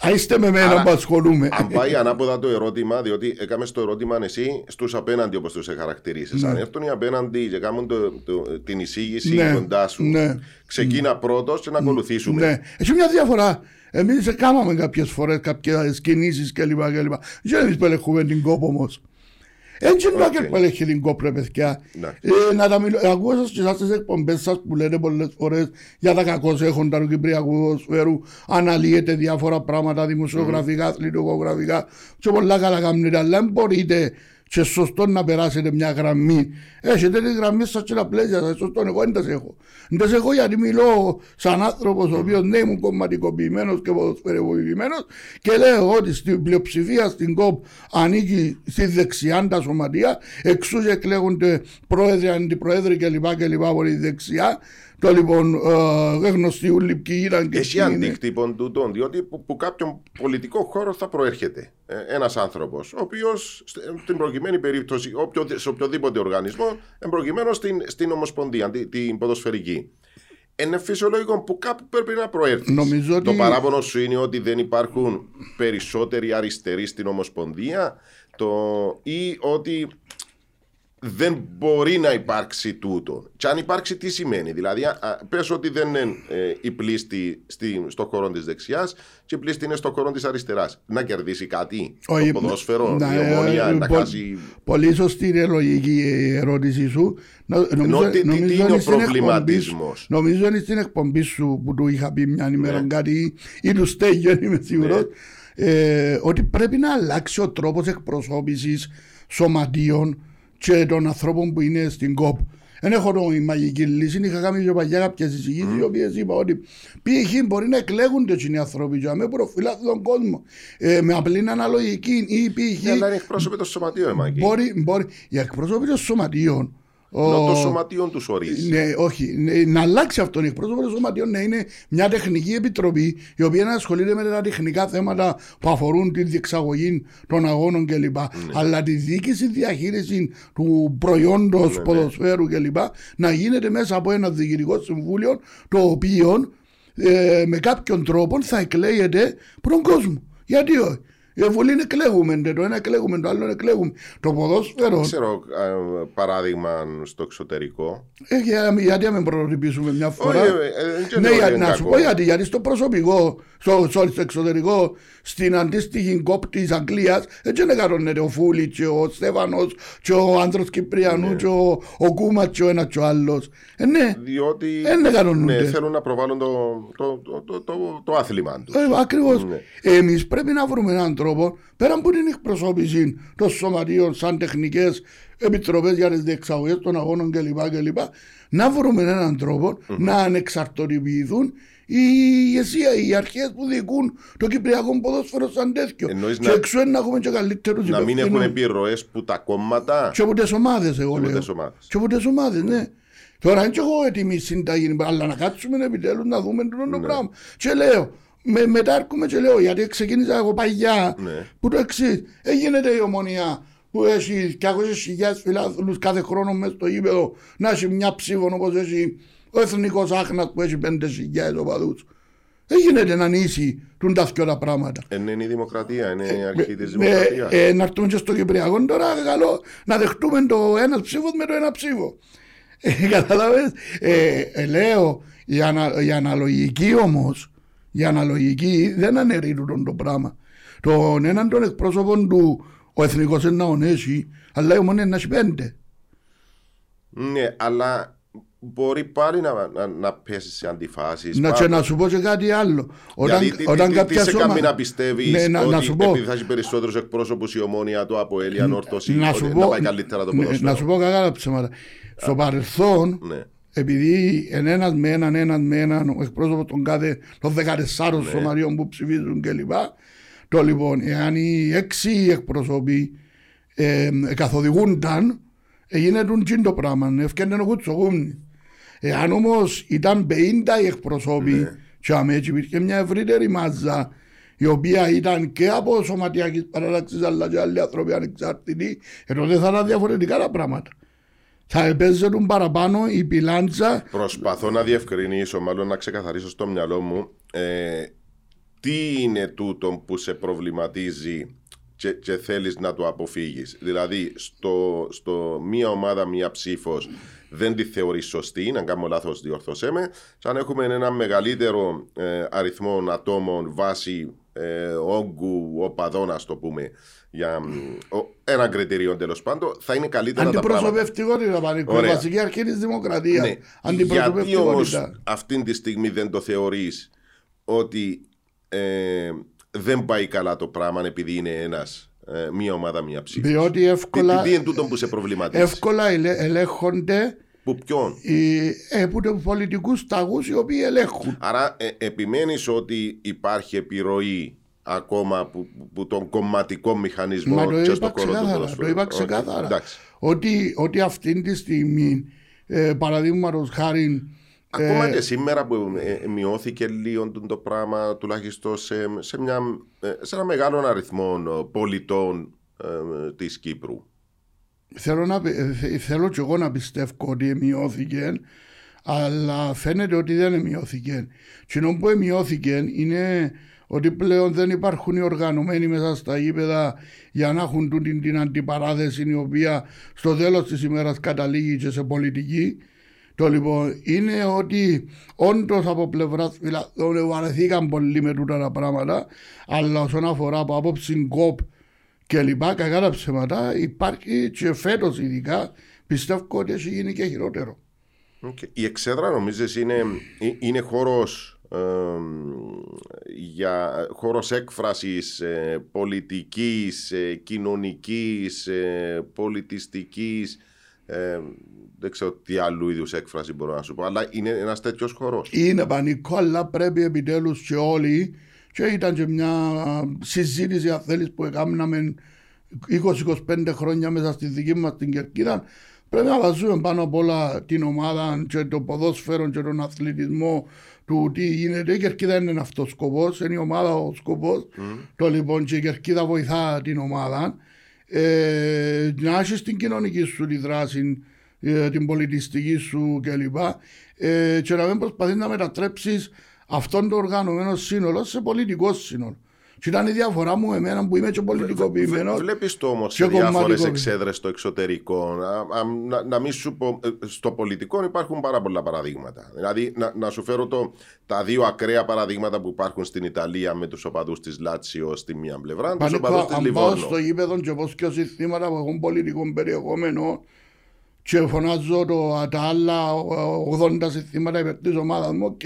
Α, είστε με μένα Άρα, που ασχολούμαι. Αν πάει ανάποδα το ερώτημα, διότι έκαμε το ερώτημα εσύ στους απέναντι όπως τους χαρακτηρίσει. Αν έρθουν οι απέναντι και κάνουν το, το- την εισήγηση Ναι, κοντά σου, ναι. ξεκίνα πρώτος και να ακολουθήσουμε. Ναι, έχει μια διαφορά. Εμείς κάναμε κάποιες φορές κάποιες κινήσεις κλπ. κλπ. Δεν εμείς που ελεγχούμε την ΚΟΠ όμως. Έτσι είναι OK. okay. που ελέγχει την ΚΟΠ, ρε παιδιά. Εντάξει. Ε, να τα μιλώ. Ακούω σας και εσάς τις εκπομπές σας που λέτε πολλές φορές για τα κακώς έχοντα του Κυπριακού ποδοσφαίρου. Αναλύετε διάφορα πράγματα δημοσιογραφικά, αθλητικογραφικά. Και πολλά καλά κάνετε. Αλλά δεν μπορείτε και σωστό να περάσετε μια γραμμή. Έχετε τη γραμμή σας και τα πλαίσια σας. Σωστό, εγώ δεν τα έχω. Δεν τα έχω γιατί μιλώ σαν άνθρωπος ο οποίος ναι ήμουν κομματικοποιημένος και ποδοσφαιρευοποιημένος και λέω ότι στην πλειοψηφία στην ΚΟΠ ανήκει στη δεξιά τα σωματεία εξούς και εκλέγονται πρόεδροι, αντιπρόεδροι κλπ. κλπ. από τη δεξιά. Το λοιπόν ε, γνωστοί ούλοι ποιοι ήταν και Έχει ποιοι είναι. αντίκτυπο τούτον, διότι που, που κάποιον πολιτικό χώρο θα προέρχεται ένας άνθρωπος, ο οποίος στην προκειμένη περίπτωση, όποιο, σε οποιοδήποτε οργανισμό, εμπροκειμένος στην, στην Ομοσπονδία, την, την ποδοσφαιρική. Είναι φυσιολογικό που κάπου πρέπει να προέρθεις. Νομίζω ότι- Το παράπονο σου είναι ότι δεν υπάρχουν περισσότεροι αριστεροί στην Ομοσπονδία το, ή ότι δεν μπορεί να υπάρξει τούτο. Και αν υπάρξει, τι σημαίνει; Δηλαδή, πες ότι δεν είναι ε, η πλήστη στη, στο χώρο της δεξιάς και η πλήστη είναι στο χώρο της αριστεράς. Να κερδίσει κάτι. Όχι, το ποδόσφαιρο, να, η ομονία, ε, να πο- χάσει. Πολύ σωστή είναι η λογική η ερώτησή σου. Νο- Νομίζω, τι- τι- τι είναι ο είναι στην εκπομπή προβληματισμός; σου- Νομίζω είναι στην εκπομπή σου που του είχα πει μια ημέρα Ναι. κάτι ή του στέγιο, δεν είμαι σίγουρος. Ε, ότι πρέπει να αλλάξει ο τρόπος εκπροσώπησης σωματείων και των ανθρώπων που είναι στην ΚΟΠ. Δεν έχω το, η μαγική λύση. Είχα κάνει και παλιά κάποιες συζητήσει, οι οποίες είπα ότι π.χ. μπορεί να εκλέγονται έτσι οι άνθρωποι για να με προφυλάσσουν τον κόσμο. Ε, με απλή αναλογική ή π.χ. Ναι, αλλά είναι εκπρόσωποι το σωματείο, εμάκι. Μπορεί, μπορεί, οι εκπρόσωποι των σωματείων. Ενώ ο- το σωματείο τους ορίζει. ναι, όχι. Ναι, να αλλάξει αυτόν. Η εκπρόσωπο των σωματείων να είναι μια τεχνική επιτροπή η οποία να ασχολείται με τα τεχνικά θέματα που αφορούν τη διεξαγωγή των αγώνων κλπ. Ναι. Αλλά τη διοίκηση, διαχείρισης του προϊόντος Ναι, ποδοσφαίρου κλπ. να γίνεται μέσα από ένα διοικητικό συμβούλιο το οποίο ε, με κάποιον τρόπο θα εκλέγεται προς τον κόσμο. Γιατί όχι; Η Βουλή είναι εκλέγουμε, το ένα εκλέγουμε, το άλλο εκλέγουμε. Το ποδόσφαιρο Ξέρω α, παράδειγμα στο εξωτερικό. ε, για- γιατί να μην προτυπήσουμε μια φορά; Όχι, ε, ε, δεν ναι, λέω για, ότι είναι να σου κακό. πω γιατί, γιατί στο προσωπικό, στο, στο, στο εξωτερικό, στην αντίστοιχη κόπ της Αγγλίας, έτσι δεν έκαναν ο Φούλης, και ο Στέφανος, και ο άντρος Κυπριανού, Ναι. και ο, ο Κούμας, και ο ένας και ο άλλος. Ε, ναι, Διότι Δεν είναι κανονούνται. ναι, θέλουν να προβάλλουν το, το, το, το, το, το άθλημα τους. ε, ακριβώς. Ναι. Εμείς πρέπει να βρούμε έναν τρόπο, πέρα από την εκπροσώπηση των σωματείων, σαν τεχνικές επιτροπές για τις διεξαγωγές των αγώνων κλπ. κλπ να βρούμε έναν τρόπο να ανεξαρτοποιηθούν η ηγεσία, οι αρχές που διοικούν το κυπριακό ποδόσφαιρο σαν τέτοιο. Εννοείς Και να- εξού να έχουμε και καλύτερους Να μην έχουν επιρροές που τα κόμματα. Και από τι ομάδες, εγώ από λέω. τις ομάδες. Και από τι ομάδες, ναι. Τώρα δεν έχω έτοιμη συνταγή, αλλά να κάτσουμε επιτέλους να δούμε το Ναι. το πράγμα. Και λέω, με, μετά έρχομαι και λέω, γιατί ξεκίνησα εγώ παγιά, Ναι. που το εξής, έγινε η ομονία, που που έχει 200.000 φιλάθλους κάθε χρόνο μέσα στο γήπεδο να έχει μια ψήφο όπως έχει ο εθνικός άχνας που έχει 5.000 οπαδούς. Δεν γίνεται να νήσει τούν τα δυο πράγματα. Ε, Είναι η δημοκρατία, είναι η αρχή της Ε, δημοκρατίας. ε, να έρθουμε και στο Κυπριακό τώρα καλό να δεχτούμε το ένας ψήφο με το ένα ψήφο. Ε, Καταλαβες. Ε, ε, λέω η, ανα, η αναλογική όμως η αναλογική δεν αναιρύνουν το πράγμα. Τον έναν των εκπρόσωπων του ο εθνικός είναι να ονέσει αλλά η ομόνια είναι να έχει πέντε. Ναι, αλλά μπορεί πάλι να, να, να πέσεις σε αντιφάσεις. Να, Πα- και να σου πω και κάτι άλλο. Όταν, Γιατί τι- όταν τι- κάποια τι σε σώμα- κάνει να πιστεύεις Ναι, να, ότι να σου πω, επειδή θα έχει περισσότερους εκπρόσωπους η ομόνια του από η ανόρθωση να ότι σου να πω, πάει καλύτερα το ναι, ποδόσφαιρο. να σου πω κακά τα ψέματα. Στο παρελθόν, Ναι. Επειδή εν ένας με έναν, έναν με έναν, ο εκπρόσωπος των κάθε των 14 Ναι. σωματείων που ψηφίζουν κλπ. Το λοιπόν, εάν οι έξι εκπρόσωποι ε, καθοδηγούνταν, έγινε τον τσιν το πράγμα, ευκαιρνε ο κουτσογούμνη. Εάν όμως ήταν 50 οι εκπροσώποι, Ναι. και αμέσως υπήρχε μια ευρύτερη μάζα, η οποία ήταν και από σωματιακής παράταξης αλλά και άλλοι άνθρωποι ανεξάρτητοι, ε, τότε θα ήταν διαφορετικά τα πράγματα. Θα επέζεται παραπάνω η πιλάντσα Προσπαθώ να διευκρινίσω, μάλλον να ξεκαθαρίσω στο μυαλό μου ε, τι είναι τούτο που σε προβληματίζει και, και θέλεις να το αποφύγεις. Δηλαδή, στο, στο μία ομάδα, μία ψήφος δεν τη θεωρείς σωστή, αν κάνω λάθος διορθώσέ με, σαν έχουμε ένα μεγαλύτερο ε, αριθμό ατόμων βάσει ε, όγκου οπαδών, ας το πούμε, για μ, ο- ένα κριτήριο τέλος πάντων, θα είναι καλύτερα τα πράγματα. αντιπροσωπευτικότητα πανικό. Η Ωραία. βασική αρχή της δημοκρατίας. Ναι. Γιατί όμω Αντιπροσωπευτικότητα. αυτή τη στιγμή δεν το θεωρείς ότι ε, δεν πάει καλά το πράγμα επειδή είναι ένας, ε, μία ομάδα, μία ψήφος; Διότι Τι, εύκολα, τι είναι τούτο που σε προβληματίζει, εύκολα ελε- ελέγχονται που ποιον; οι, ε, από του πολιτικούς ταγού οι οποίοι ελέγχουν. Άρα ε, επιμένεις ότι υπάρχει επιρροή ακόμα που, που τον κομματικό μηχανισμό Μα το και είπα στο χώρο του ξεκάθαρα. Το ποδοσφαίρου. είπα Οκ, ξεκάθαρα. εντάξει. Ότι, ότι αυτή τη στιγμή, ε, παραδείγματος χάρη. Ακόμα ε, και σήμερα που ε, μειώθηκε λίγο το πράγμα τουλάχιστον σε, σε, μια, ε, σε ένα μεγάλο αριθμό ε, πολιτών ε, της Κύπρου. Θέλω, να, πι- ε, θε- θέλω και εγώ να πιστεύω ότι μειώθηκε, αλλά φαίνεται ότι δεν μειώθηκε. Και ενώ που μειώθηκε είναι ότι πλέον δεν υπάρχουν οι οργανωμένοι μέσα στα γήπεδα για να έχουν τούτη την αντιπαράθεση η οποία στο τέλος της ημέρας καταλήγει και σε πολιτική. Το λοιπόν είναι ότι όντως από πλευράς φιλαθλών βαρεθήκαν πολύ με τούτα τα πράγματα, αλλά όσον αφορά από άποψη κοπ και λοιπά, κακά τα ψέματα, υπάρχει και φέτος ειδικά πιστεύω ότι έχει γίνει και χειρότερο. Οκ. Η εξέδρα νομίζεις είναι, ε, είναι χώρος ε, για χώρος έκφρασης ε, πολιτικής, ε, κοινωνικής, ε, πολιτιστικής ε, δεν ξέρω τι άλλου είδους έκφραση μπορώ να σου πω αλλά είναι ένας τέτοιος χώρος Είναι Πανίκο, αλλά πρέπει επιτέλους και όλοι. Και ήταν και μια συζήτηση, αν θέλεις, που έκαναμε 20-25 χρόνια μέσα στη δική μας την κερκίδα. Πρέπει να βάζουμε πάνω απ' όλα την ομάδα και το ποδόσφαιρο και τον αθλητισμό του τι γίνεται. Η κερκίδα είναι αυτός ο σκοπός, είναι η ομάδα ο σκοπός. Το λοιπόν και η κερκίδα βοηθά την ομάδα. Ε, να έχεις την κοινωνική σου τη δράση, ε, την πολιτιστική σου κλπ. Ε, και να μην προσπαθείς να μετατρέψεις αυτόν το οργανωμένο σύνολο σε πολιτικό σύνολο. Και ήταν η διαφορά μου εμένα που είμαι και πολιτικοποιημένος. Βλέπεις το όμως και σε διάφορες κομματικός. εξέδρες στο εξωτερικό. Α, α, να, να μην σου πω. ε, Στο πολιτικό υπάρχουν πάρα πολλά παραδείγματα. Δηλαδή, να, να σου φέρω το, τα δύο ακραία παραδείγματα που υπάρχουν στην Ιταλία με τους οπαδούς της Λάτσιο στη μία πλευρά, τους Πανίκο, οπαδούς της αν πάω Λιβόρνο. στο γήπεδο και πω και συνθήματα που έχουν πολιτικό περιεχόμενο και φωνάζω το, τα άλλα 80 συνθήματα υπέρ της ομάδας μου, οκ.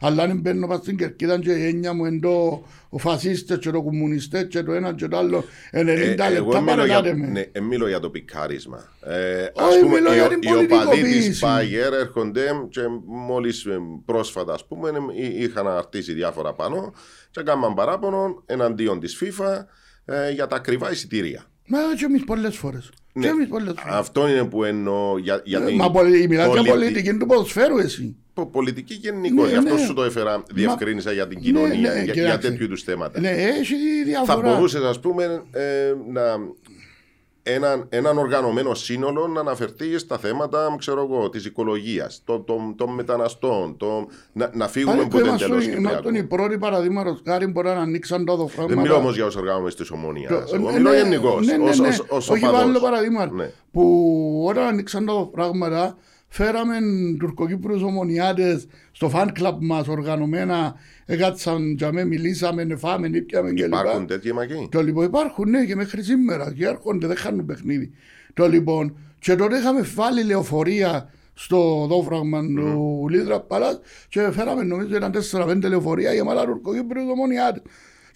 Αλλά αν μπαίνω πας στην κερκίδα και η έννοια μου είναι το ο φασίστες και το κομμουνιστές και το ένα και το άλλο 90 Ε, λεπτά εγώ μιλώ παρακάτε για, με. ναι, ε, μιλώ για το πικάρισμα. Ε, Όχι, ας πούμε, μιλώ οι, για την οι οπαδοί της πολιτικοποίηση. Μπάγερ έρχονται και μόλις πρόσφατα, ας πούμε, ε, είχαν αρτήσει διάφορα πάνω και έκαναν παράπονο εναντίον της FIFA ε, για τα ακριβά εισιτήρια. Μα και εμείς πολλές φορές. Και Ναι. εμείς πολλές φορές. Αυτό είναι που εννοώ για, για Ε, την Μα πολι- μιλάς για πολιτι- πολιτική του ποδοσφαίρου εσύ. πο- πολιτική γενικώ. Ναι, Γι' αυτό ναι. σου το έφερα, διευκρίνησα για την κοινωνία, ναι, για, για κοιτάξτε. τέτοιου είδους θέματα. Ναι, έχει Θα διαφορά. μπορούσες, ας πούμε, ε, να έναν, έναν οργανωμένο σύνολο να αναφερθεί στα θέματα ξέρω εγώ, της οικολογίας, των, των, των μεταναστών, το, να, να φύγουμε Αν ποτέ είμαστε εντελώς είμαστε Κυπριακού. οι πρώτοι παραδείγματος χάρη μπορεί να ανοίξαν τα Δεν δοφράγματα. μιλώ όμως για τους οργανωμένους της ομονίας. Το- Εγώ ναι, μιλώ ναι, γενικώς, ναι, ναι, ως, ναι. ως, ως Όχι οπαδός. βάλω παραδείγμα. Ναι. Που όταν ανοίξαν τα πράγματα φέραμε τουρκοκύπρους ομονιάτες στο φαν κλαμπ μας οργανωμένα έκατσαν για με μιλήσαμε, φάμε, ήπιαμε κλπ. Υπάρχουν τέτοιοι μακοί. Το λοιπόν υπάρχουν ναι και μέχρι σήμερα και έρχονται δεν χάνουν παιχνίδι. Το λοιπόν και τότε είχαμε βάλει λεωφορεία στο δόφραγμα του Λίδρα Παλάς και φέραμε νομίζω ήταν 4-5 λεωφορεία για μάλλα τουρκοκύπριους ομονιάτες.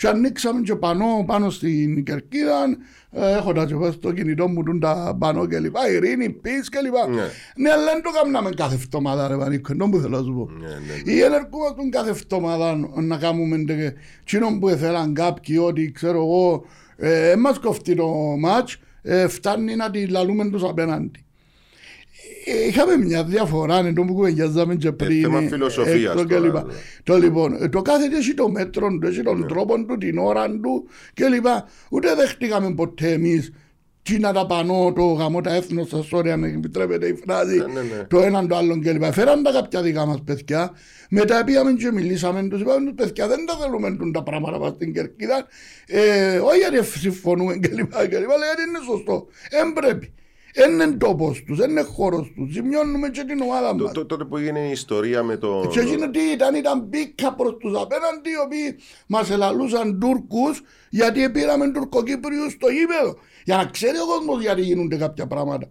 Και ανοίξαμε και πανώ πάνω στην Κερκίδα, ε, έχω τα και πας στο κινητό μου τούν τα πανώ και λοιπά, ειρήνη, πις και λοιπά. Ναι. Ναι, αλλά δεν το κάναμε κάθε εβδομάδα ρε Πανίκο, είναι που θέλω να σου πω. Ναι, ναι, Ή ενεργούμαστε κάθε εβδομάδα να κάνουμε τε- εκείνο που ήθελαν κάποιοι ότι ξέρω εγώ ε, μας κοφτεί το μάτς ε, φτάνει να τη λαλούμε τους απέναντι. Ε, Είχαμε μια διαφορά εν τω που κουβεντιάζαμε και πριν. θέμα ε, φιλοσοφίας έξω και τώρα, λοιπά. ναι. Το λοιπόν, ε, το κάθε τι έχει το μέτρο του, έχει τον τρόπο του, την ώρα του και λοιπά. Ούτε δεχτήκαμε ποτέ εμείς τι να τα πανώ το γαμό τα έθνος στα σώρια αν επιτρέπεται η φράση Ναι, ναι, ναι. το έναν το άλλον κλπ. Φέραν τα κάποια δικά μας παιδιά μετά πήγαμε και μιλήσαμε τους είπαμε τους παιδιά δεν τα θέλουμε τούν τα πράγματα μας στην Κερκίδα ε, όχι γιατί συμφωνούμε κλπ. κλπ. Αλλά γιατί είναι σωστό. Δεν πρέπει. Δεν είναι τόπος τους, δεν είναι χώρος τους. Ζημιώνουμε και την ομάδα Το- μας. το- Τότε που έγινε η ιστορία με το. Και εκείνο τι ήταν, ήταν μπήκα προς τους απέναντι οι οποίοι μας ελαλούσαν Τούρκους γιατί πήραμε Τουρκοκύπριους στο γήπεδο. Για να ξέρει ο κόσμος γιατί γίνονται κάποια πράγματα.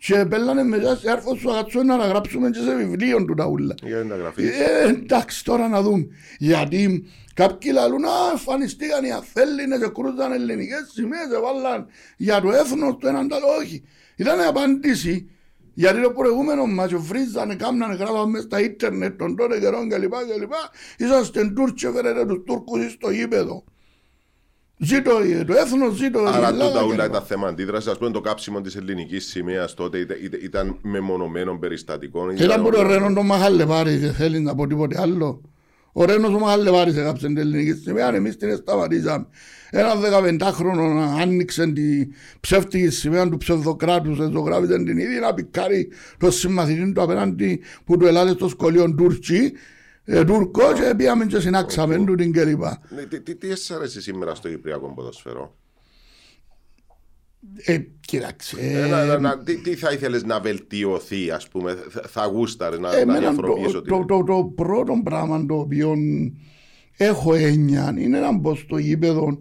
Και πέλανε μετά σε άρφο σου αγατσό να γράψουμε και σε βιβλίο του τα ούλα. Για να τα γραφείς. Ε, εντάξει τώρα να δούμε. Γιατί κάποιοι λαλούν «Α, εμφανιστήκαν οι Αθέληνες και κρούζαν ελληνικές σημαίες και βάλαν για το έθνος του έναν τ' άλλο». Όχι. Ήταν η απάντηση γιατί το προηγούμενο μας βρίζανε, κάμνανε, γράφαμε μες στα ίντερνετ των τότε καιρών κλπ. κλπ. Είσαστε Τούρκοι και φέρετε τους Τούρκους στο γήπεδο. Ζήτω το έθνος, ζήτω η Άρα Ελλάδα τούτα όλα κλπ. ήταν θέμα αντίδρασης. Α πούμε το κάψιμο της ελληνικής σημαίας τότε ήταν, ήταν- ήταν μεμονωμένων περιστατικών. Ήταν που το Ρένο το Μαχαλεβάρη και θέλει να πω τίποτε άλλο. Ο Ρένος ο Μαχαλεβάρης έγραψε την ελληνική σημαία, εμείς την σταματήσαμε. Ένα 15χρονο άνοιξε την ψεύτικη σημαία του ψευδοκράτους, ζωγράφησε την ίδια να πικάρει το συμμαθητή του απέναντι που του ελάλε στο σχολείο Τούρκι, ε, Τούρκος και πήγαμε και συνάξαμε του την κλπ. Ναι, τι, τι, τι σας αρέσει σήμερα στο Κυπριακό ποδοσφαιρό. Ε, κοίταξε. Ε, να- να- να- τι, τι θα ήθελες να βελτιωθεί, ας πούμε, θα, θα γούσταρες να, να Εμένα διαφοροποιήσω το, την... το, το, το πρώτο πράγμα το οποίο έχω έννοια είναι να μπω στο γήπεδο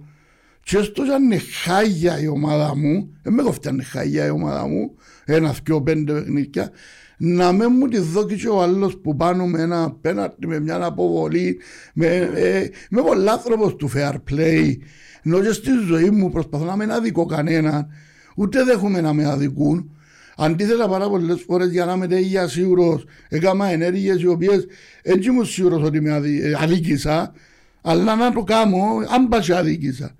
και στο αν είναι χάγια η ομάδα μου, δεν με κοφτεί αν είναι χάγια η ομάδα μου, ένας, δυο, πέντε παιχνίδια, να με μου τη δώσει και ο άλλος που πάνω με ένα πέναρτι, με μια αποβολή, με, ε, με πολλά άνθρωπος του fair play, ενώ και στη ζωή μου προσπαθώ να μην αδικώ κανέναν, ούτε δέχομαι να με αδικούν, Αντίθετα πάρα πολλές φορές για να είμαι τέτοια σίγουρος έκανα ενέργειες οι οποίες δεν ήμουν σίγουρος ότι με αδι, ε, αδίκησα αλλά να το κάνω αν πας και αδίκησα.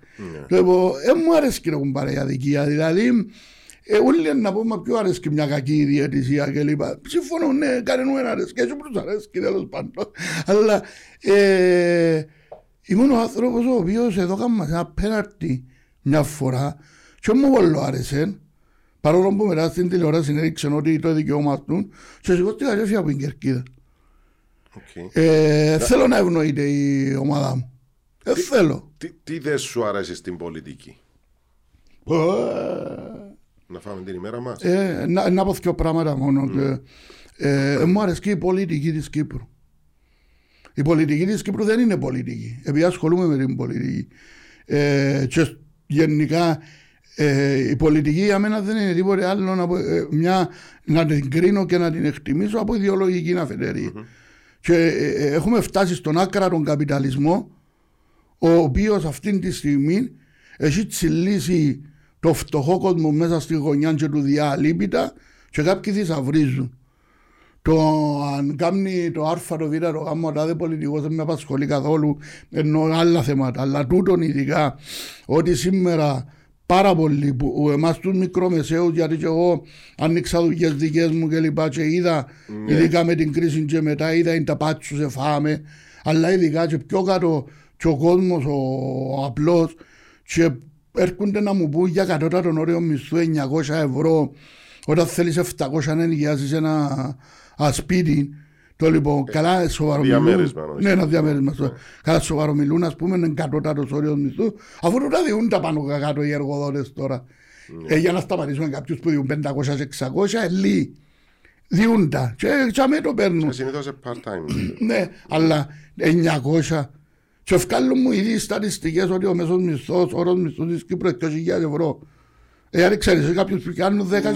Λοιπόν, δεν μου αρέσει και να κουμπάρε η αδικία δηλαδή ε, όλοι να πούμε ποιου αρέσει μια κακή διαιτησία και λοιπά. Συμφωνώ, ναι, κανέναν δεν αρέσει και έτσι που τους αρέσει και τέλος πάντων. Αλλά ε, ήμουν ο άνθρωπος ο οποίος εδώ κάνουμε ένα πέναλτι μια φορά και μου πολύ άρεσε Παρόλο που μετά στην τηλεόραση έδειξαν ότι το δικαιώμα του και σηκώστηκα και έφυγα από την κερκίδα. Οκ. Ε, θέλω να ευνοείται η ομάδα μου. Δεν θέλω. Τι, τι δεν σου αρέσει στην πολιτική; Ε, Να φάμε την ημέρα μας; Ε, να, να πω δύο πράγματα μόνο. και, ε, μου αρέσει και η πολιτική της Κύπρου. Η πολιτική της Κύπρου δεν είναι πολιτική. Επειδή ασχολούμαι με την πολιτική. Ε, και γενικά ε, η πολιτική για μένα δεν είναι τίποτε άλλο να, πω, ε, μια, να την κρίνω και να την εκτιμήσω από ιδεολογική αφετηρία. Και ε, ε, έχουμε φτάσει στον άκρα τον καπιταλισμό ο οποίος αυτή τη στιγμή έχει τσιλήσει το φτωχό κόσμο μέσα στη γωνιά και του διαλύπητα και κάποιοι θησαυρίζουν. Το αν κάνει το Α, το Β, το Γ, ο τάδε πολιτικός δεν με απασχολεί καθόλου, ενώ άλλα θέματα. Αλλά τούτον ειδικά ότι σήμερα πάρα πολλοί που εμάς τους μικρομεσαίους γιατί και εγώ άνοιξα δουλειές δικές μου και λοιπά και είδα ειδικά με την κρίση και μετά είδα είναι τα πάτσους εφάμε αλλά ειδικά και πιο κάτω και ο κόσμος ο, ο απλός και έρχονται να μου πούν για κατώτατον όριο μισθού 900 ευρώ όταν θέλεις 700 να ενοικιάσεις ένα ασπίτι το λοιπόν, καλά σοβαρό μιλούν. Διαμέρισμα, νομίζω. Ναι, ένα διαμέρισμα. Καλά σοβαρό μιλούν, ας πούμε, είναι κατώτατος όριος μισθού, αφού τους τα διούν τα πάνω κάτω οι εργοδότες τώρα. Ε, για να σταματήσουμε κάποιους που διούν 500-600, ε, λύει. Διούν τα. Και τσάμε το παίρνουν. Και συνήθως σε part-time. Ναι, αλλά 900. Και ευκάλλουν μου ήδη στατιστικές ότι ο μέσος μισθός, ο όρος μισθός της Κύπρου είναι 20.000 ευρώ. Ε, αν ξέρεις, κάποιους που κάνουν 10 και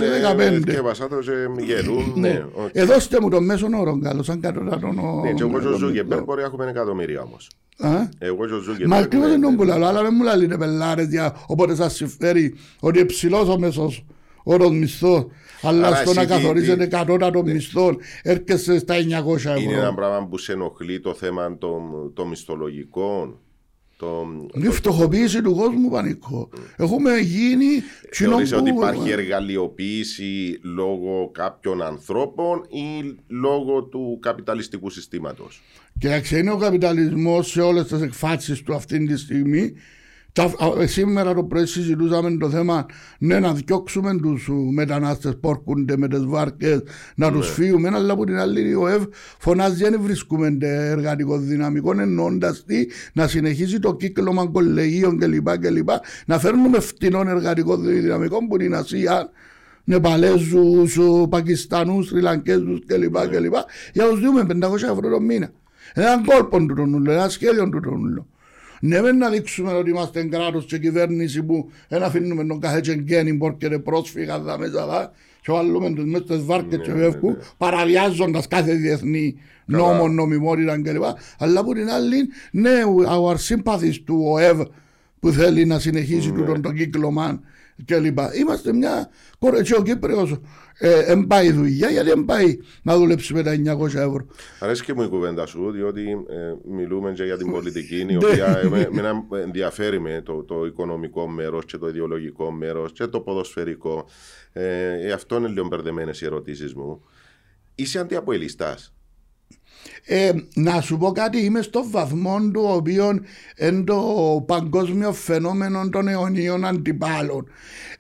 15. Και βασάτως ε, γελούν. Ναι. ναι, οκ. Ε, δώστε μου τον μέσον όρο καλό, σαν κατώτατον ο... Ναι, και εγώ και ο Ζούκεμπερ μπορεί να έχουμε εκατομμύρια όμως. Α; Εγώ και ο Ζούκεμπερ. Μα ακριβώς ναι, δεν τον ναι. πουλάω, αλλά δεν μου λαλείτε πελάρες για οπότε σας συμφέρει ότι είναι ψηλός ο μέσος όρος μισθός. Αλλά Άρα στο να εσύ τι- καθορίζεται τι- κατώτατο μισθό έρχεσαι στα 900 Είναι ένα ευρώ. πράγμα που σε ενοχλεί το θέμα των των μισθολογικών; Το... Είναι η φτωχοποίηση του κόσμου πανικό. Έχουμε γίνει κοινό Θεωρείς ότι που- υπάρχει εργαλειοποίηση λόγω κάποιων ανθρώπων ή λόγω του καπιταλιστικού συστήματος; Κοιτάξτε, είναι ο καπιταλισμός σε όλες τις εκφάσεις του αυτή τη στιγμή. Τα, α, σήμερα το πρωί συζητούσαμε το θέμα ναι, να διώξουμε τους μετανάστες που έρχονται με τις βάρκες, να Ναι. του φύγουμε. Αλλά από την άλλη, ο ΕΒ φωνάζει δεν βρίσκουμε τε εργατικό δυναμικό, εννοώντας τι να συνεχίσει το κύκλωμα κολεγίων κλπ. κλπ. Να φέρνουμε φτηνό εργατικό δυναμικό που είναι Ασία, Νεπαλέζους, Πακιστανούς, Σριλανκέζους κλπ. κλπ. Για να τους δούμε 500 ευρώ το μήνα. Έναν κόλπο του τον ούλο, ένα σχέδιο του τον ούλο. Ναι, μεν να δείξουμε ότι είμαστε κράτος και κυβέρνηση που δεν αφήνουμε τον κάθε τσεγκένι μπορκεται πρόσφυγα δα μέσα δα και βάλουμε τους μέσα στις βάρκες και φεύγουν παραβιάζοντας κάθε διεθνή νόμο, νομιμότητα κλπ. Αλλά από την άλλη, ναι, our sympathies του ΟΕΒ που θέλει να συνεχίσει τούτον το κύκλωμα κλπ. Είμαστε μια κορετσί ο Κύπριος ε, εν πάει δουλειά γιατί δεν πάει να δουλέψει με τα 900 ευρώ. Αρέσει και μου η κουβέντα σου, διότι ε, μιλούμε και για την πολιτική, η Ναι. οποία ε, με, με ενδιαφέρει με το, το οικονομικό μέρος και το ιδεολογικό μέρος και το ποδοσφαιρικό. Ε, ε, αυτό είναι λίγο μπερδεμένες οι ερωτήσεις μου. Είσαι αντιαποελιστά. Ε, να σου πω κάτι, είμαι στο βαθμό του οποίο είναι το παγκόσμιο φαινόμενο των αιωνίων αντιπάλων.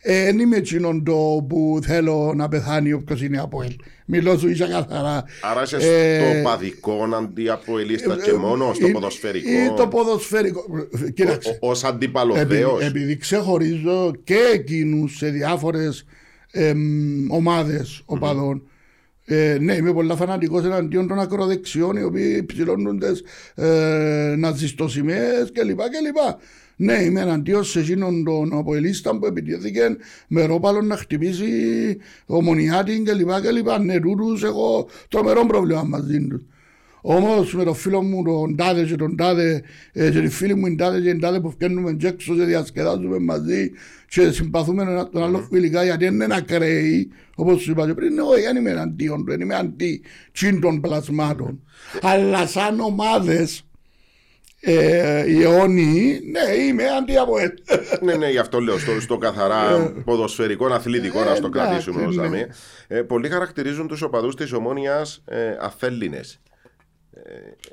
Ε, Δεν είμαι εκείνον το που θέλω να πεθάνει όποιος είναι από ελ. Μιλώ σου ίσα καθαρά. Άρα είσαι Ε, στο παδικό αντιαποελίστα και ε, μόνο στο ε, ποδοσφαιρικό. Ή το ποδοσφαιρικό. Κοίταξε. Ω αντίπαλο δέο. Επει- επειδή ξεχωρίζω και εκείνους σε διάφορες ομάδες οπαδών. Ε, ναι, είμαι πολύ φανατικός εναντίον των ακροδεξιών οι οποίοι ψηλώνουν τις ε, ναζιστοσημαίε κλπ. κλπ. Ναι, είμαι εναντίον σε εκείνον τον αποελίστα που επιτέθηκε με ρόπαλο να χτυπήσει ομονιάτη κλπ. κλπ. Ναι, τούτους έχω τρομερό πρόβλημα μαζί τους. Όμως με τον φίλο μου τον Τάδε και τον Τάδε ε, και τη φίλη μου την Τάδε και την Τάδε που φτιάχνουμε και έξω και διασκεδάζουμε μαζί και συμπαθούμε ένα τον άλλο φιλικά γιατί δεν είναι ακραίοι όπως σου είπα και πριν όχι δεν είμαι εναντίον του, δεν είμαι αντί τσιν των πλασμάτων αλλά σαν ομάδες ε, οι αιώνιοι ναι είμαι αντί από ελ. ναι, ναι, γι' αυτό λέω στο, στο καθαρά ποδοσφαιρικό, αθλητικό, να στο Ε, κρατήσουμε εντάξει, ως ναι. δαμέ. Ε, πολλοί χαρακτηρίζουν τους οπαδούς της ομόνιας ε, αθέλινες.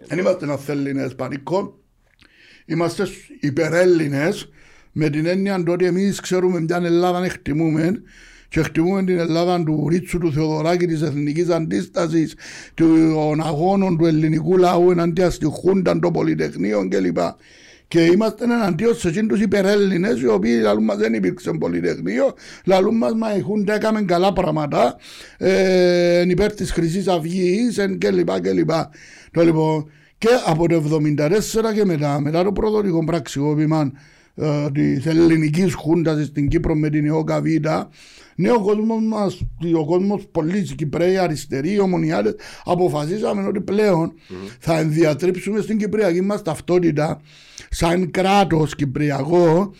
Δεν είμαστε αθέλινες πανικό. Είμαστε υπερέλληνες με την έννοια ότι εμείς ξέρουμε μια Ελλάδα εκτιμούμε και εκτιμούμε την Ελλάδα του Ρίτσου, του Θεοδωράκη, της εθνικής αντίστασης, των αγώνων του ελληνικού λαού εναντίον στη Χούντα, των Πολυτεχνείων κλπ. Και είμαστε εναντίον σε εκείνους τους υπερέλληνες οι οποίοι λαλούν μας δεν υπήρξε πολυτεχνείο, λαλούν μας μα η Χούντα έκαμε καλά πράγματα, ε, εν υπέρ της Χρυσής Αυγής εν κλπ. κλπ. Το λοιπόν, και από το 1974 και μετά, μετά το προδοτικό πραξικόπημα ε, της ελληνικής χούντας στην Κύπρο με την ΕΟΚΑ Β, ναι, ο κόσμος μας, ο κόσμος πολλοί Κυπρέοι, αριστεροί, οι ομονιάτες, αποφασίσαμε ότι πλέον θα ενδιατρύψουμε στην Κυπριακή μας ταυτότητα σαν κράτος Κυπριακό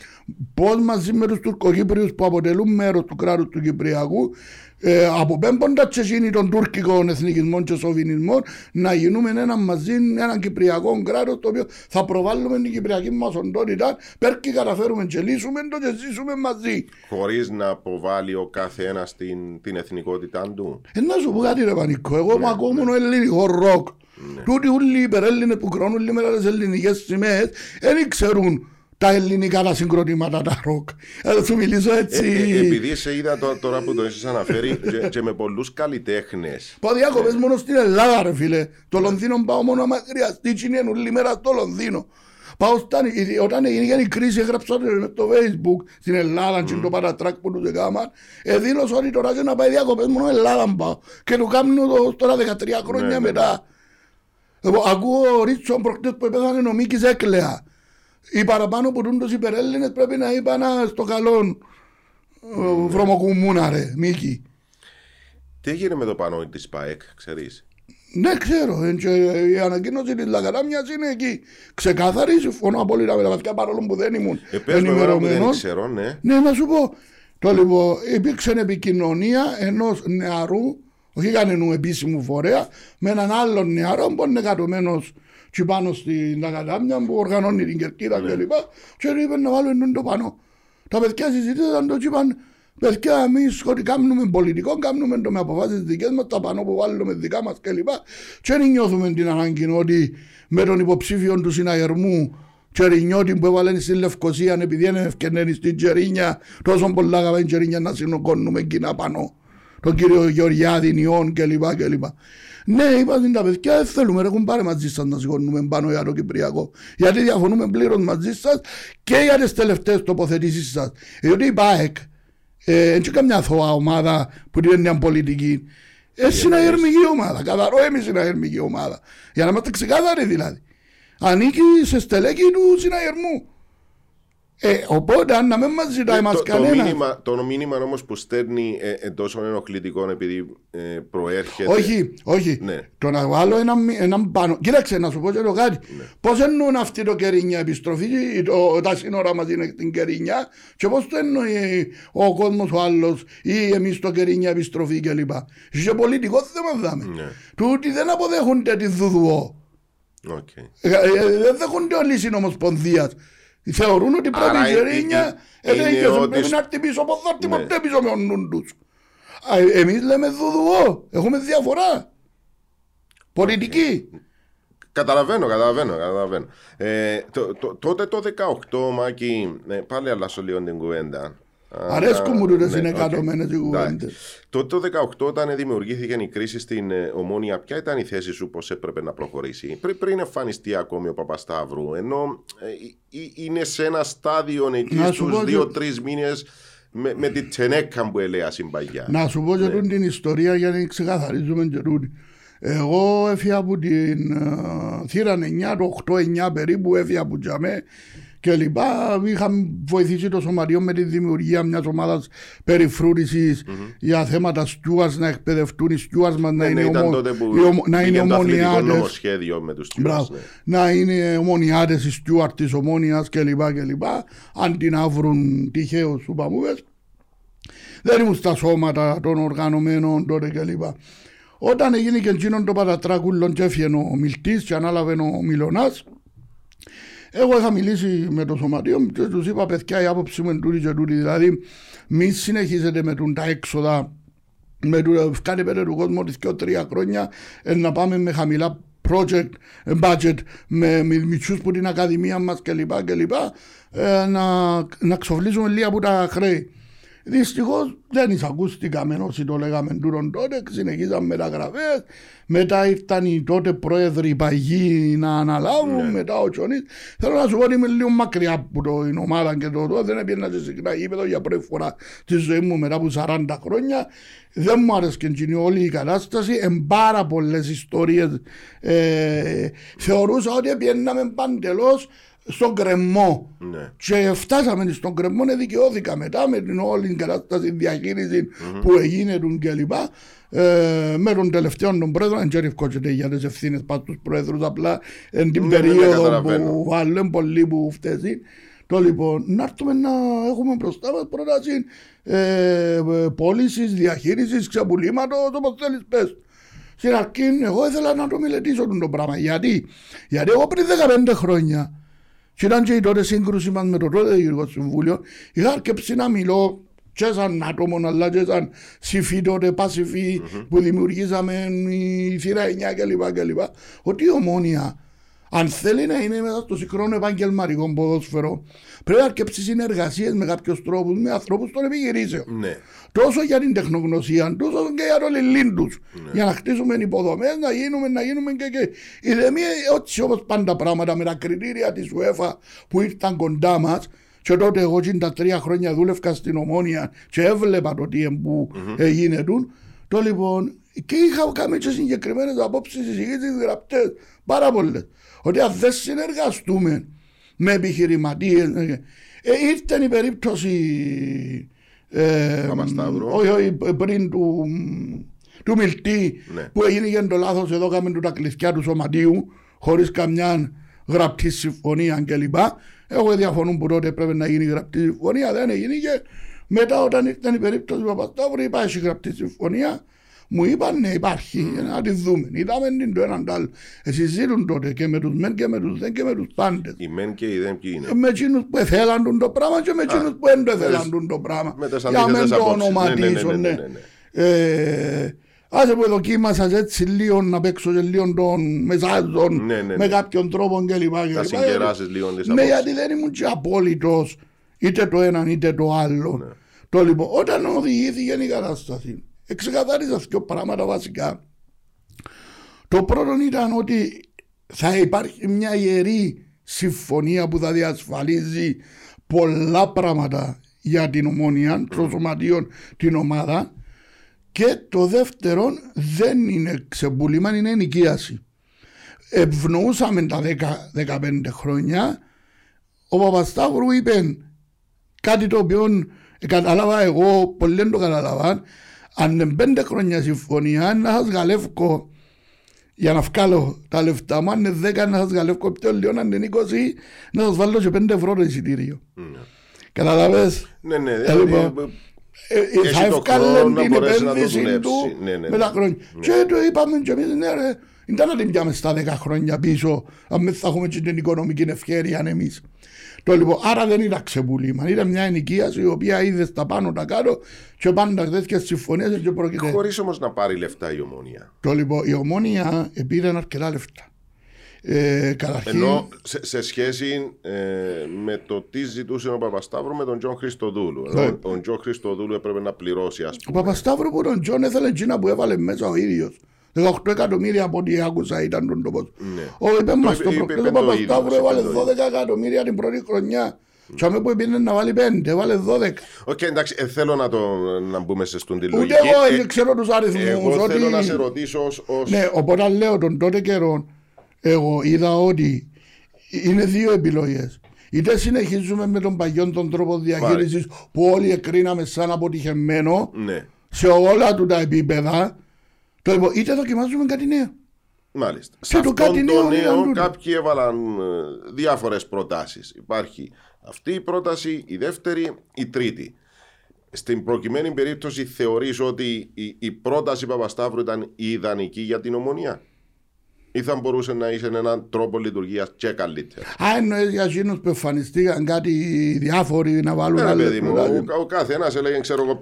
πώς μαζί με τους Τουρκοκύπριους που αποτελούν μέρος του κράτους του Κυπριακού ε, αποπέμποντας και εκείνοι των τουρκικών εθνικισμών και σοβινισμών να γίνουμε ένα μαζί, ένα κυπριακό κράτος το οποίο θα προβάλλουμε την κυπριακή μας οντότητα πέρκει καταφέρουμε και λύσουμε το και ζήσουμε μαζί. Χωρίς να αποβάλει ο κάθε ένας την, την εθνικότητά του. Ε, να σου πω κάτι ρε Πανικό, εγώ μου ακούω μόνο ελληνικό ροκ. Τούτοι όλοι οι υπερέλληνες που κρώνουν σήμερα τις ελληνικές σημαίες δεν ξέρουν τα ελληνικά τα συγκροτήματα, τα ροκ. Θα σου μιλήσω έτσι. Ε, ε, επειδή σε είδα τω- τώρα που το έχεις αναφέρει και, και με πολλούς καλλιτέχνες. Πάω διακοπές μόνο στην Ελλάδα ρε φίλε. Το Λονδίνο πάω μόνο άμα χρειαστεί και είναι όλη μέρα στο Λονδίνο. Πάω στα, όταν έγινε η κρίση έγραψα το facebook στην Ελλάδα και το παρατράκ που τους έκαναν εδήλωσα ότι τώρα και να πάει διακοπές μόνο Ελλάδα πάω και το κάνω το- τώρα 13 χρόνια Ναι, ναι, μετά. Εγώ ακούω ο Ρίτσον προχτές που πέθανε ο Μίκης Έκλεα. Οι παραπάνω που τούν τους υπερέλληνες πρέπει να είπαν «Α, στο καλό ε, βρωμοκουμούνα ρε Μίκη. Τι έγινε με το πανό της ΠΑΕΚ, ξέρεις; Ναι, ξέρω. ε, και η ανακοίνωση της Λαγαράμιας είναι εκεί. Ξεκάθαρη, συμφωνώ απόλυτα με τα βαθιά παρόλο που δεν ήμουν Ε, πες με εμένα που δεν ενημερωμένος. ξέρω, ναι. Ναι, να σου πω. Το λοιπόν, υπήρξε επικοινωνία ενός νεαρού, όχι κανένου επίσημου φορέα, με έναν άλλον νεαρό που είναι κατωμένος και πάνω στην Ακαδάμια που οργανώνει την κερκίδα Ναι. κλπ. Και είπε να βάλουν το πάνω. Τα παιδιά συζητήσαν το και είπαν, παιδιά εμείς ότι κάνουμε πολιτικό, κάνουμε το με αποφάσεις δικές μας, τα πάνω που βάλουμε δικά μας κλπ. Και δεν νιώθουμε την ανάγκη ότι με τον υποψήφιο του συναγερμού Τσερινιώτη που έβαλε στη Λευκοσία επειδή είναι ευκαινένη στην Τσερίνια τόσο πολλά αγαπάει την Τσερίνια να συνοκώνουμε κοινά πάνω τον κύριο Γεωργιάδη, Νιών κλπ. κλπ. Ναι, είπαν τα παιδιά, δεν θέλουμε, έχουν πάρει μαζί σας να σηκώνουμε πάνω για το Κυπριακό. Γιατί διαφωνούμε πλήρως μαζί σας και για τις τελευταίες τοποθετήσεις σας. Διότι η ΠΑΕΚ, ε, δεν είναι καμιά αθώα ομάδα που είναι μια πολιτική. Ε, συναγερμική ομάδα. Καθαρό εμεί συναγερμική ομάδα. Για να είμαστε ξεκάθαροι δηλαδή. Ανήκει σε στελέχη του συναγερμού. Ε, οπότε αν να μην μας ζητάει Ε, μας το, το, κανένας. μήνυμα, το μήνυμα όμως που στέλνει ε, ε, τόσο ενοχλητικό επειδή ε, προέρχεται. Όχι, όχι. Ναι. Το να βάλω έναν έναν πάνω. Κοίταξε να σου πω και το κάτι. Ναι. Πώς εννοούν αυτοί το κερίνια επιστροφή, το, τα σύνορα μα είναι στην κερίνια, και πώς το εννοεί ο κόσμος ο άλλος ή εμείς το κερίνια επιστροφή κλπ. Σε πολιτικό θέμα δάμε. Ναι. Τούτοι δεν αποδέχονται τη ΔΔΟ. Οκ. Ε, ε, Δεν δέχονται όλοι οι συνομοσπονδία. Θεωρούν ότι πρέπει Άρα η ε, Κερύνεια ε, είναι ε, ότι πρέπει σ- να έρθει πίσω, πώς θα έρθει Ναι. ποτέ πίσω με ο νου τους. Α, ε, Εμείς λέμε ΔΔΟ, έχουμε διαφορά. Πολιτική. Καταλαβαίνω, καταλαβαίνω, καταλαβαίνω. Ε, το, το, τότε το 18, Μάκη, ε, πάλι αλλάσσω λίγο την κουβέντα. Α, Αρέσκουν μου τούτες ναι, είναι οκ. κατωμένες οι Εντάξει. κουβέντες. Τότε το 18 όταν δημιουργήθηκε η κρίση στην ε, Ομόνοια, ποια ήταν η θέση σου πώς έπρεπε να προχωρήσει; Πρι, πριν εμφανιστεί ακόμη ο Παπασταύρου, ενώ ε, ε, ε, είναι σε ένα στάδιο εκεί Να σου στους πω και- δύο-τρεις μήνες με, με τη τσενέκα που ελέα συμπαγιά. Να σου πω και Ναι. τούτη την ιστορία για να ξεκαθαρίζουμε και τούτη. Εγώ έφυγα από την ε, θύρα 9, το 8-9 περίπου, έφυγα από τζαμέ και λοιπά. Είχα βοηθήσει το σωματείο με τη δημιουργία μιας ομάδας περιφρούρησης για θέματα στιούας, να εκπαιδευτούν οι στιούας μας να Ναι, ναι, είναι, ήταν ομο... τότε που οι ομο- να είναι πήγαινε το αθλητικό ομονιάτες. νομοσχέδιο με τους Μπράβο. Stewards, ναι. Να είναι ομονιάτες οι στιούαρτ της ομόνιας κλπ. κλπ. Αντί να βρουν τυχαίους σουπαμούβες. Δεν ήμουν στα σώματα των οργανωμένων τότε κλπ. Όταν έγινε και εκείνον το παρατράκουλο και έφυγε ο Μιλτής και ανάλαβε ο Μιλωνάς εγώ είχα μιλήσει με το σωματείο μου και τους είπα παιδιά η άποψη μου είναι τούτη και τούτη δηλαδή μη συνεχίζετε με τούν τα έξοδα με το κάνει πέρα του κόσμου ότι και τρία χρόνια ε, να πάμε με χαμηλά project, ε, budget με, με μητσούς που την ακαδημία μας κλπ. κλπ ε, να, να ξοφλήσουμε λίγα από τα χρέη. Δυστυχώς δεν εισακούστηκαμε όσοι το λέγαμε τούτον τότε, συνεχίζαμε μεταγραφέ. Μετά ήρθαν οι τότε πρόεδροι παγιοί να αναλάβουν, μετά ο Τσονής. Θέλω να σου πω ότι είμαι λίγο μακριά από το, την ομάδα και το τότε. Δεν έπαιρνα σε συχνά γήπεδο για πρώτη φορά στη ζωή μου μετά από 40 χρόνια. Δεν μου άρεσε και όλη η κατάσταση. Εν πάρα πολλές ιστορίες ε, θεωρούσα ότι πιέναμε παντελώς στον κρεμό. Ναι. Και φτάσαμε στον κρεμό, δικαιώθηκα μετά με την όλη την κατάσταση διαχείριση που έγινε του κλπ. Ε, με τον τελευταίο τον πρόεδρο, δεν ξέρω ευκότσεται για τις ευθύνες πάνω στους πρόεδρους, απλά εν την Ναι, ναι, ναι, περίοδο καταλαβαίνω. που βάλουν πολλοί που φταίσουν. Το λοιπόν, να έρθουμε να έχουμε μπροστά μας πρόταση ε, ε, πώλησης, διαχείρισης, ξεπουλήματος, όπως θέλεις πες. Στην αρχή, εγώ ήθελα να το μελετήσω το πράγμα. Γιατί, Γιατί εγώ πριν 15 χρόνια, και ήταν και η τότε σύγκρουση μας με το τότε Διοικητικό Συμβούλιο, είχα αρκεψεί να μιλώ και σαν άτομο, αλλά και σαν συμφί τότε, πασιφί, που δημιουργήσαμε η θύρα 9 κλπ. κλπ. Ότι η ομόνια Αν θέλει να είναι μέσα στο σύγχρονο επαγγελματικό ποδόσφαιρο, πρέπει να αρκέψει συνεργασίες με κάποιους τρόπους, με ανθρώπους των επιχειρήσεων. Ναι. Τόσο για την τεχνογνωσία του, όσο και για το λιλίν του. Για να χτίσουμε υποδομές, να γίνουμε, να γίνουμε και. και. Η δεμία, έτσι όπως πάντα πράγματα με τα κριτήρια της UEFA που ήρθαν κοντά μας, και τότε εγώ και τα τρία χρόνια δούλευκα στην Ομόνια και έβλεπα το τι εμπού έγινε. Το λοιπόν, και είχα κάνει και συγκεκριμένες απόψεις συζητήσεις γραπτές, πάρα πολλές. Ότι αν δεν συνεργαστούμε με επιχειρηματίες. Ε, ήρθε η περίπτωση. Ε, Παπασταύρου. όχι, όχι, πριν του, του Μιλτή Ναι. που έγινε και το λάθος εδώ κάμε του τα κλειδιά του σωματείου χωρίς καμιά γραπτή συμφωνία κλπ. Εγώ διαφωνούν που τότε πρέπει να γίνει γραπτή συμφωνία, δεν έγινε και μετά όταν ήρθε η περίπτωση του Παπασταύρου υπάρχει γραπτή συμφωνία. Μου είπαν ναι υπάρχει, να τη δούμε. Είδαμε την το έναν το άλλο. Εσείς ζήτουν τότε και με τους μεν και με τους δεν και με τους πάντες. Οι μεν και οι δεν ποιοι είναι. Με εκείνους που θέλαν τον το πράγμα και με εκείνους που δεν το θέλαν τον το πράγμα. με τις Για αντίθετες μεν το απόψεις. Ναι, ναι, ναι, ονοματίσω, ναι, ναι. ναι, ναι. Ε, Άσε που δοκίμασα έτσι λίγο να παίξω και λίγο των μεσάζων Ναι, ναι, με ναι. κάποιον τρόπο και λοιπά. και Να λοιπά. συγκεράσεις λίγο τις Ναι, απόψεις. γιατί δεν ήμουν και απόλυτος είτε το έναν είτε το άλλο. Ναι. Το λοιπόν, όταν οδηγήθηκε η κατάσταση, εξεκαθάρισα δύο πράγματα βασικά. Το πρώτο ήταν ότι θα υπάρχει μια ιερή συμφωνία που θα διασφαλίζει πολλά πράγματα για την ομόνια, το σωματείο, την ομάδα. Και το δεύτερο δεν είναι ξεμπούλημα, είναι ενοικίαση. Ευνοούσαμε τα 10-15 χρόνια. Ο Παπασταύρου είπε κάτι το οποίο κατάλαβα εγώ, πολλοί δεν το καταλαβαν. Αν είναι πέντε χρόνια συμφωνία, να σας γαλεύκω για να βγάλω τα λεφτά μου, αν είναι δέκα να σας γαλεύκω πιο λίγο, αν είναι είκοσι, να σας βάλω και πέντε ευρώ το εισιτήριο. Ναι. Καταλαβες. Ναι, ναι. Ε, λοιπόν, δηλαδή, Ε, ε, Έχει θα το ευκάλε χρόνο να την μπορέσει να το επένδυση δουλέψει. του Ναι, ναι, με τα ναι. χρόνια. Και το είπαμε και εμείς, ναι ρε, ήταν να την πιάμε στα 10 χρόνια πίσω, αν δεν θα έχουμε και την οικονομική ευκαιρία εμείς. Το λοιπόν, άρα δεν ήταν ξεπούλημα, ήταν μια ενοικίαση η οποία είδε τα πάνω τα κάτω και πάντα τέτοιες συμφωνίες και πρόκειται. Χωρίς όμως να πάρει λεφτά η ομόνια. Το λοιπόν, η ομόνια πήρε αρκετά λεφτά. Ε, καταρχήν, Ενώ σε, σε σχέση ε, με το τι ζητούσε ο Παπασταύρου με τον Τζον Χριστοδούλου. Ναι. Ενώ Ο Τζον Χριστοδούλου έπρεπε να πληρώσει, ας ο πούμε. Παπασταύρου που τον Τζον έθελε εκείνα που έβαλε μέσα ο ίδιος. 18 εκατομμύρια από ό,τι άκουσα ήταν τον τόπος. Ναι. Ο είπε μας είπε- το είπε προχτές ο πέντε ο Παπασταύρου ίδιος, έβαλε είπε το 12 εκατομμύρια την πρώτη χρονιά. Και αμέ που πήγαινε να βάλει 5, έβαλε 12. Οκ, εντάξει, ε, θέλω να, το, να μπούμε σε στον τη Ούτε λογική. εγώ Ε, δεν ξέρω τους αριθμούς. εγώ ότι... θέλω να σε ρωτήσω ως, ως... Ναι, οπότε λέω τον τότε καιρό, εγώ είδα ότι είναι δύο επιλογές. Είτε συνεχίζουμε με τον παγιόν τον τρόπο διαχείρισης που όλοι εκρίναμε σαν αποτυχημένο Ναι, σε όλα του τα επίπεδα, το λοιπόν, είτε δοκιμάζουμε κάτι νέο. μάλιστα. Και Σε το αυτόν κάτι το νέο ήταν νέο τούτο. κάποιοι έβαλαν ε, διάφορες προτάσεις. Υπάρχει αυτή η πρόταση, η δεύτερη, η τρίτη. Στην προκειμένη περίπτωση θεωρείς ότι η, η πρόταση Παπασταύρου ήταν η ιδανική για την ομονία; Ή θα μπορούσε να είσαι έναν τρόπο λειτουργίας και καλύτερα. Α, εννοείς για εκείνους που εμφανιστήκαν κάτι διάφοροι να βάλουν Ναι, ρε άλλες παιδί μου, προτάσεις. ο, ο καθένας έλεγε ξέρω εγώ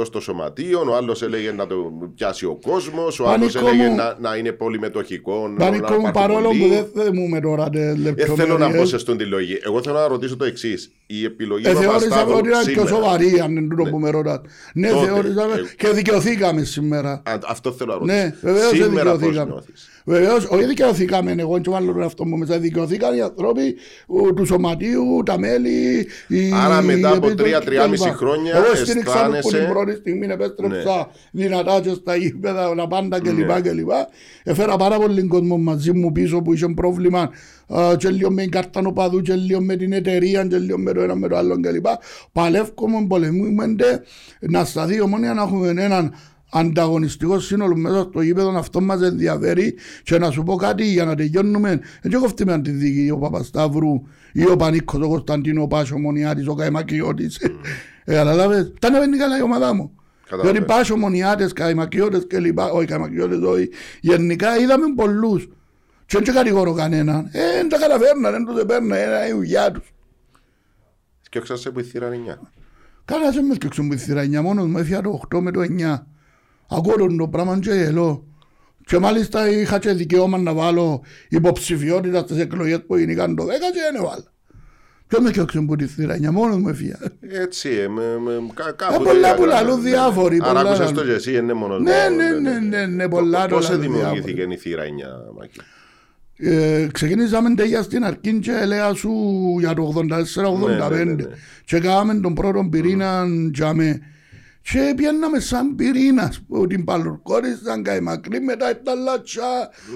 51% στο σωματείο, ο άλλος έλεγε να το πιάσει ο κόσμος, ο άλλος Πανικό έλεγε μου- να, να είναι πολυμετοχικό. να- Πανικό να μου υπάρχουν παρόλο πολλοί. που δεν θυμούμε τώρα τις Ε, θέλω να λεπτομέρειες. μπω σε στον τη λογική. Εγώ θέλω να ρωτήσω το εξής. Η επιλογή Ε, του θεώρησα Παπασταύρου ότι ήταν πιο σήμερα. σοβαρή αν είναι τούτο που με ρωτάτε. Ναι, Τότε, θεώρησαμε ε, και δικαιωθήκαμε σήμερα. Α, αυτό θέλω να ρωτήσω. Ναι, βεβαίως δεν σήμερα πώς δικαιωθήκαμε. νιώθεις; Βεβαίως, όχι δικαιωθήκαμε εγώ και βάλω τον εαυτό μου μέσα. Δικαιωθήκαν οι άνθρωποι ου, του σωματείου, τα μέλη. οι- Άρα μετά οι από επίτροποι τρία-τριάμιση κλπ. χρόνια Εγώ στήριξα από αισθάνεσαι- την πρώτη στιγμή, επέστρεψα δυνατά και στα γήπεδα, τα πάντα κλπ. Ναι. κλπ. Έφερα πάρα πολύ κόσμο μαζί μου πίσω που είχε πρόβλημα α, και λίγο με την κάρτα νοπαδού και λίγο με την εταιρεία και λίγο με το ένα με το άλλο κλπ. Παλεύκομαι, πολεμούμε να σταθεί η ομόνια να έχουμε έναν ανταγωνιστικός σύνολος μέσα στο γήπεδο αυτό μας ενδιαφέρει. Και να σου πω κάτι για να τελειώνουμε δεν έχω αυτή με τη δίκη ο Παπασταύρου ή ο Πανίκος, ο Κωνσταντίνο Πάσο, ο Μονιάτης, ο Καϊμακιώτης. Ε, καταλάβες, τα να καλά η ομάδα μου. Καταλαβαίνω. διότι Πάσο, Μονιάτες, Καϊμακιώτες και λοιπά. Όχι Καϊμακιώτες, όχι. Γενικά είδαμε πολλούς. Και δεν κατηγορώ κανέναν. Ε, δεν τα καταφέρναν, δεν τους επέρναν, είναι η δουλειά τους. Και όχι σε που η θύρα 9. Καλά σε με έφτιαξαν που η θύρα 9 μόνος μου έφυγα το 8 με το 9. Ακούω τον το πράγμα και γελώ. Και μάλιστα είχα και δικαίωμα να βάλω υποψηφιότητα στις εκλογές που γίνηκαν το 10 και δεν έβαλα. Ποιο με κοιόξε που τη θηρανιά, μόνος μου έφυγα. Έτσι, ε, με, με, κα, κάπου Ε, το πολλά είδα που γράμμα. λαλούν Ναι, ναι. διάφοροι, Άρα πολλά άκουσες το λαλούν. και εσύ, είναι μόνος Ναι, ναι, ναι, ναι, ναι, πολλά το Πώς λαλούν δημιουργήθηκε η θύρα 9, Μάκη; Ε, ξεκινήσαμε τέτοια στην αρχή και έλεγα σου για το 84-85 Ναι, ναι, ναι, ναι. και κάναμε τον πρώτο πυρήνα τζάμε και πιέναμε σαν πυρήνας που την παλουρκόρισαν καημακρή μετά ήταν λάτσα,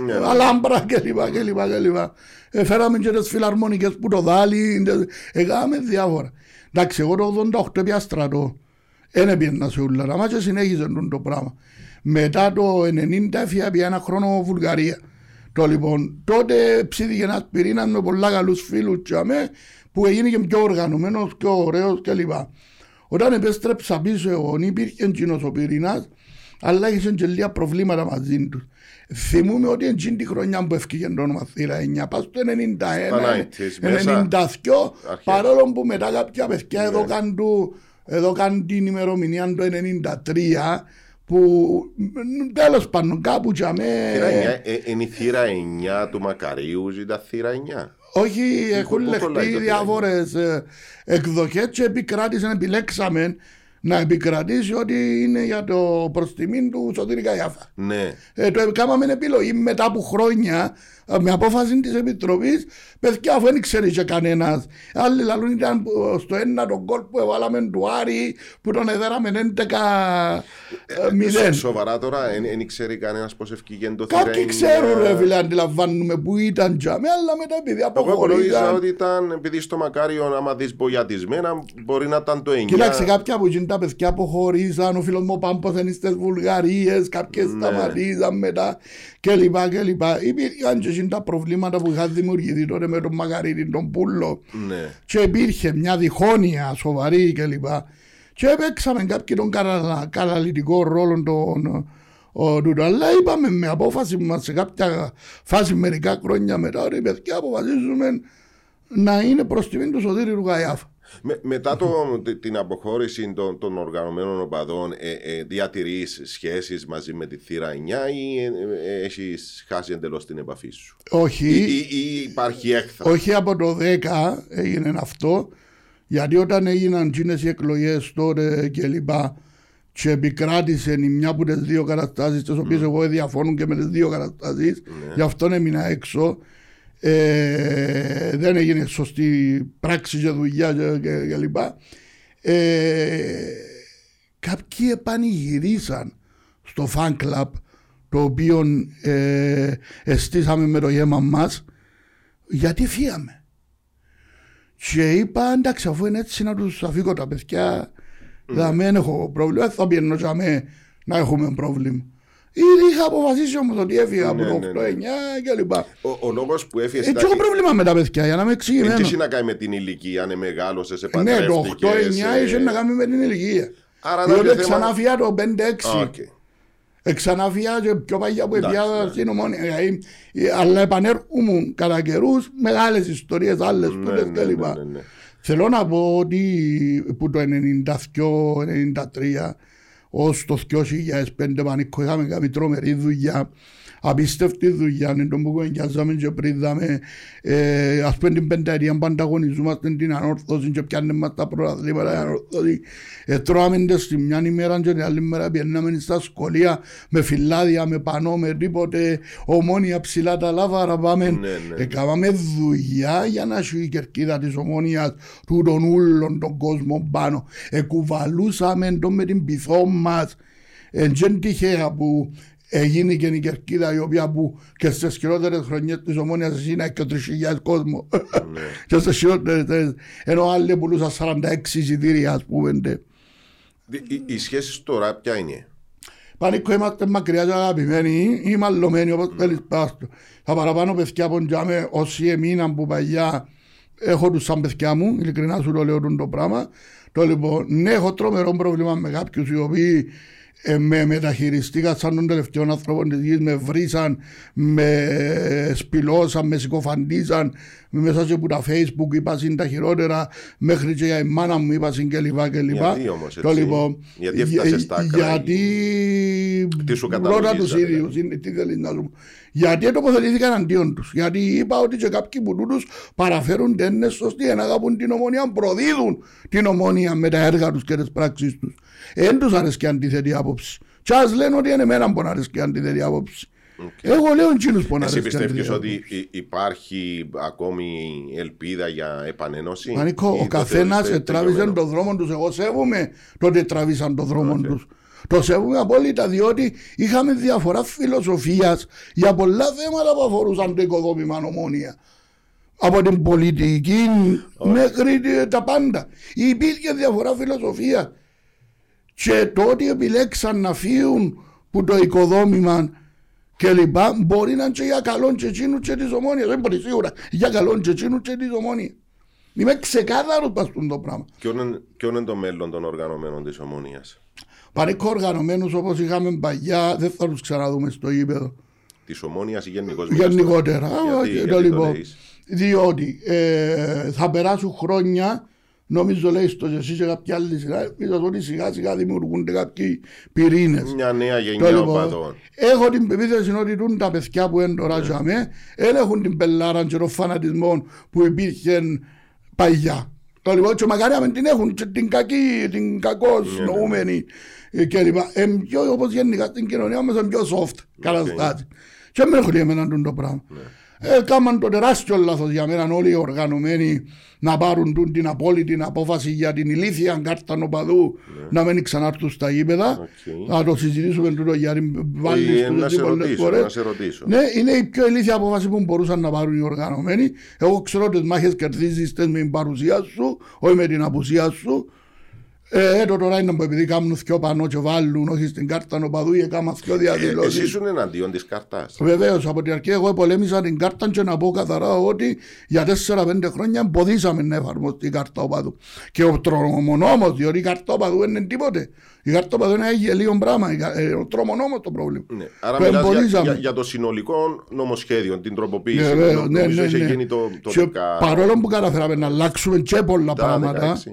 Ναι, ναι. αλάμπρα κλπ. κλπ, κλπ. Ε, Φέραμε και τις φιλαρμονικές που το δάλι, έκαναμε διάφορα. Εντάξει, εγώ το 88 πια στρατό, δεν έπαιρνα σε ούλα, αλλά και συνέχιζε τον το πράγμα. Μετά το 90 έφυγα πια ένα χρόνο Βουλγαρία. Το λοιπόν, τότε ψήθηκε ένας πυρήνας με πολλά καλούς φίλους τζαμέ, που έγινε και πιο οργανωμένος, πιο ωραίος κλπ. Όταν επέστρεψα πίσω εγώ, υπήρχε εκείνος ο πυρήνας, αλλά είχε και λίγα προβλήματα μαζί τους. Θυμούμαι ότι εκείνη τη χρονιά που έφυγε το όνομα Θήρα 9, πας στο 91, Στα 90s μέσα. 92, Αρχαία. παρόλο που μετά κάποια παιδιά Ναι. εδώ καν του, εδώ καν την ημερομηνία το 93, που τέλος πάντων κάπου τζαμέ, Θύρα 9, ε, είναι η θύρα 9 του Μακαρίου, ήταν θύρα 9. Όχι έχουν πού κολλάει λεχτεί το διάφορες ε, εκδοχές και επικράτησαν, επιλέξαμε να επικρατήσει ότι είναι για το προς τιμήν του Σωτήρη Καϊάφα. Ναι. Ε, το έκαναμε επιλογή μετά από χρόνια ε, με απόφαση της Επιτροπής. Παιδιά, αφού δεν ξέρει και κανένας. Άλλοι λαλούν ήταν που- στο ένα τον κόλ που έβαλαμε του Άρη που τον εδέραμε 11-0. Σο- Σοβαρά τώρα, δεν ξέρει κανένας πώς ευκήγεν το θύρα 9. Κάποιοι ξέρουν, ρε φίλε, αντιλαμβάνουμε που ήταν τζαμί, αλλά μετά επειδή Εγώ γνώριζα αποχωρήσαν. ότι ήταν, επειδή στο Μακάριο, άμα δεις μπογιατισμένα, μπορεί να ήταν το 9. Κοίταξε, κάποια που γίνει τα παιδιά αποχωρήσαν, ο φίλος μου ο Πάμπος είναι στις Βουλγαρίες, κάποιες Ναι. σταματήσαν μετά κλπ. κλπ. Υπήρχαν και εκείνα τα προβλήματα που είχαν δημιουργηθεί τότε με τον Μακαρίτη, τον Πούλο Ναι. και υπήρχε μια διχόνοια σοβαρή κλπ. Και παίξαμε κάποιοι τον καρα- καταλυτικό ρόλο τον ο, τούτο. αλλά είπαμε με απόφαση μας σε κάποια φάση μερικά χρόνια μετά ότι παιδιά αποφασίζουμε να είναι προς τιμήν του Σωτήρη Ρουγαϊάφα. Με, μετά το, τη- την αποχώρηση των, των οργανωμένων οπαδών, ε, ε, διατηρείς σχέσεις μαζί με τη θύρα 9 ή ε, ε, έχεις χάσει εντελώς την επαφή σου; Όχι, Ή, ή, ή υπάρχει έκθρα; όχι από το 10 έγινε αυτό, γιατί όταν έγιναν τσίνες οι εκλογές τότε και λοιπά και επικράτησε η μια από τις δύο καταστάσεις τις οποίες εγώ διαφώνουν και με τις δύο καταστάσεις γι' αυτό έμεινα έξω ε, δεν έγινε σωστή πράξη και δουλειά και, και, και λοιπά ε, κάποιοι επανηγυρίσαν στο fan club το οποίο ε, εστίσαμε με το γέμα μας γιατί φύγαμε. Και είπα εντάξει αφού είναι έτσι να τους αφήγω τα παιδιά δεν έχω πρόβλημα, δεν θα πιένω και αμέ να έχουμε πρόβλημα. Ήδη είχα αποφασίσει όμως ότι έφυγα από Ναι, το ναι, 8-9 ναι. και λοιπά. Ο, ο λόγος που έφυγες Έτσι έχω πρόβλημα με τα παιδιά για να είμαι δεν εξηγημένος. έχει να κάνει με την ηλικία, αν μεγάλωσες, Ναι, το επαντρεύτηκες. 8-9 είχε να κάνει με την ηλικία. Άρα ήταν Διότι και θέμα- ξανά φύγα το 5-6. Οκ. Εξαναφιά και πιο παλιά που Εντάξει, έπια ναι. στην Ομόνοια. Δηλαδή, ε, Αλλά επανέρχομαι κατά καιρούς μεγάλες ιστορίες άλλες Ναι, τούτες ναι, κλπ. ναι, ναι, ναι. Θέλω να πω ότι που το 92-93 ως το 2005 Πανίκο είχαμε κάνει τρομερή δουλειά απίστευτη δουλειά είναι το που κουβεντιάζαμε και πριν δάμε ε, ας πούμε την πενταετία που ανταγωνιζόμαστε την ανόρθωση και πιάνε μας τα προαθλήματα η ανόρθωση ε, τρώαμε τις τη μια ημέρα και την άλλη μέρα πιέναμε στα σχολεία με φυλάδια, με πανό, με τίποτε ομόνια ψηλά τα λάβαρα πάμε Ναι, ναι. Έκαναμε δουλειά για να σου η κερκίδα της ομόνιας του των ούλων των κόσμων πάνω. Εκουβαλούσαμε το με την πυθό μας. Εν τυχαία που έγινε και η κερκίδα η οποία που και στις χειρότερες χρονιές της ομόνιας είναι και 3.000 κόσμος. Ναι. και στις χειρότερες ενώ άλλοι πουλούσαν 46 εισιτήρια ας πούμε. ντε. Οι, οι σχέσεις τώρα ποια είναι; Πανίκο είμαστε μακριά και αγαπημένοι ή μαλλωμένοι όπως θέλεις πάστο. Τα παραπάνω παιδιά που τζάμε όσοι εμείναν που παλιά έχω τους σαν παιδιά μου, ειλικρινά σου το λέω τούτο το πράγμα. Το λοιπόν, ναι έχω τρομερό πρόβλημα με κάποιους οι οποίοι ε, με μεταχειριστήκα σαν τον τελευταίο άνθρωπο της γης, με βρίσαν, με σπηλώσαν, με συκοφαντήσαν, μέσα και από τα facebook είπα συν τα χειρότερα, μέχρι και για η μάνα μου είπα συν και λοιπά και λοιπά. Γιατί όμως Το έτσι; λοιπόν, Γιατί έφτασες στα άκρα γιατί Τι σου ρώτα καταλογίζα, τους ίδιους. είναι- Τι θέλεις να σου πω. Γιατί τοποθετήθηκαν αντίον τους. Γιατί είπα ότι και κάποιοι που τούτους παραφέρουν δεν είναι σωστοί, εν αγαπούν την ομονία, προδίδουν την ομονία με τα έργα τους και τις πράξεις τους. Εν τους αρέσκει αντίθετη άποψη. Και ας λένε ότι είναι εμένα που να αρέσκει αντίθετη άποψη. Εγώ λέω εκείνους που να Εσύ αρέσκει πιστεύεις αντίθετη ότι υ- υπάρχει ακόμη ελπίδα για επανένωση. Μανίκο, Ή ο το καθένας θεωρείς τράβησε τελειωμένο; τον δρόμο τους. Εγώ σέβομαι το ότι τραβήσαν τον δρόμο τους. Το σέβομαι απόλυτα διότι είχαμε διαφορά φιλοσοφίας για πολλά θέματα που αφορούσαν το οικοδόμημα ομόνια. Από την πολιτική μέχρι τη- τα πάντα. Υπήρχε διαφορά φιλοσοφία. Και το ότι επιλέξαν να φύγουν που το οικοδόμημα και λοιπά μπορεί να είναι και για καλό και εκείνου και της ομόνιας. Δεν μπορεί σίγουρα. Για καλό και εκείνου και της ομόνιας. Είμαι ξεκάθαρος πας στον το πράγμα. Ποιο είναι, ποιο είναι το μέλλον των οργανωμένων της ομονίας; Παρήκω οργανωμένους όπως είχαμε παλιά δεν θα τους ξαναδούμε στο γήπεδο. Της ομόνιας ή γενικώς. Γενικότερα. Γιατί, Α, γιατί το το λοιπόν. λέεις; Διότι ε, θα περάσουν χρόνια Νομίζω λέει στο και εσύ και κάποια άλλη σειρά, πίσω ότι σιγά σιγά δημιουργούνται κάποιοι πυρήνες. Μια νέα Το γενιά λοιπόν, οπαδών. Έχω την πεποίθηση ότι τούν τα παιδιά που είναι τώρα για με, δεν έχουν την πελάρα και τον φανατισμό που υπήρχε παλιά. Το λοιπόν, και μακάρι να μην την έχουν και την κακή, την κακώς Ναι, νοούμενη ε, και λοιπά. Ε, πιο, όπως γενικά στην κοινωνία μας είναι πιο soft καταστάσεις. Και με ενοχλεί εμένα τούν το πράγμα. Ναι. Ε, κάμαν το τεράστιο λάθος για μένα όλοι οι οργανωμένοι να πάρουν τούν την απόλυτη απόφαση για την ηλίθια κάρταν οπαδού να μην ξανάρθουν στα γήπεδα. Οκ. Να το συζητήσουμε τούτο γιατί βάλεις Ε, Να σε ρωτήσω, να σε ρωτήσω. Ναι, είναι η πιο ηλίθια απόφαση που μπορούσαν να πάρουν οι οργανωμένοι. Εγώ ξέρω ότι τι μάχες κερδίζεις με την παρουσία σου, όχι με την απουσία σου. Ε, έτω τώρα είναι που επειδή κάνουν δυο πανώ και βάλουν, όχι στην κάρτα νοπαδού ή έκαναν δυο Ε, Εσύ διαδηλώσεις. ήσουν εναντίον της καρτάς. Βεβαίως, από την αρχή εγώ πολέμησα την κάρτα και να πω καθαρά ότι για 4-5 χρόνια εμποδίσαμε να εφαρμοστεί η κάρτα οπαδού. Και ο τρομονόμος, διότι η κάρτα οπαδού δεν είναι τίποτε. Η κάρτα οπαδού είναι ένα γελίο πράγμα. Η κα- ε, Ο τρομονόμος το πρόβλημα. Ναι. Άρα Το μιλάς για, εμποδίσαμε. για, για το συνολικό νομοσχέδιο, την τροποποίηση. Ναι, που βέβαια, ναι, νομίζω ναι, είχε ναι. γίνει το, το Και 10 παρόλο που καταφέραμε να αλλάξουμε και πολλά τα πράγματα. 16.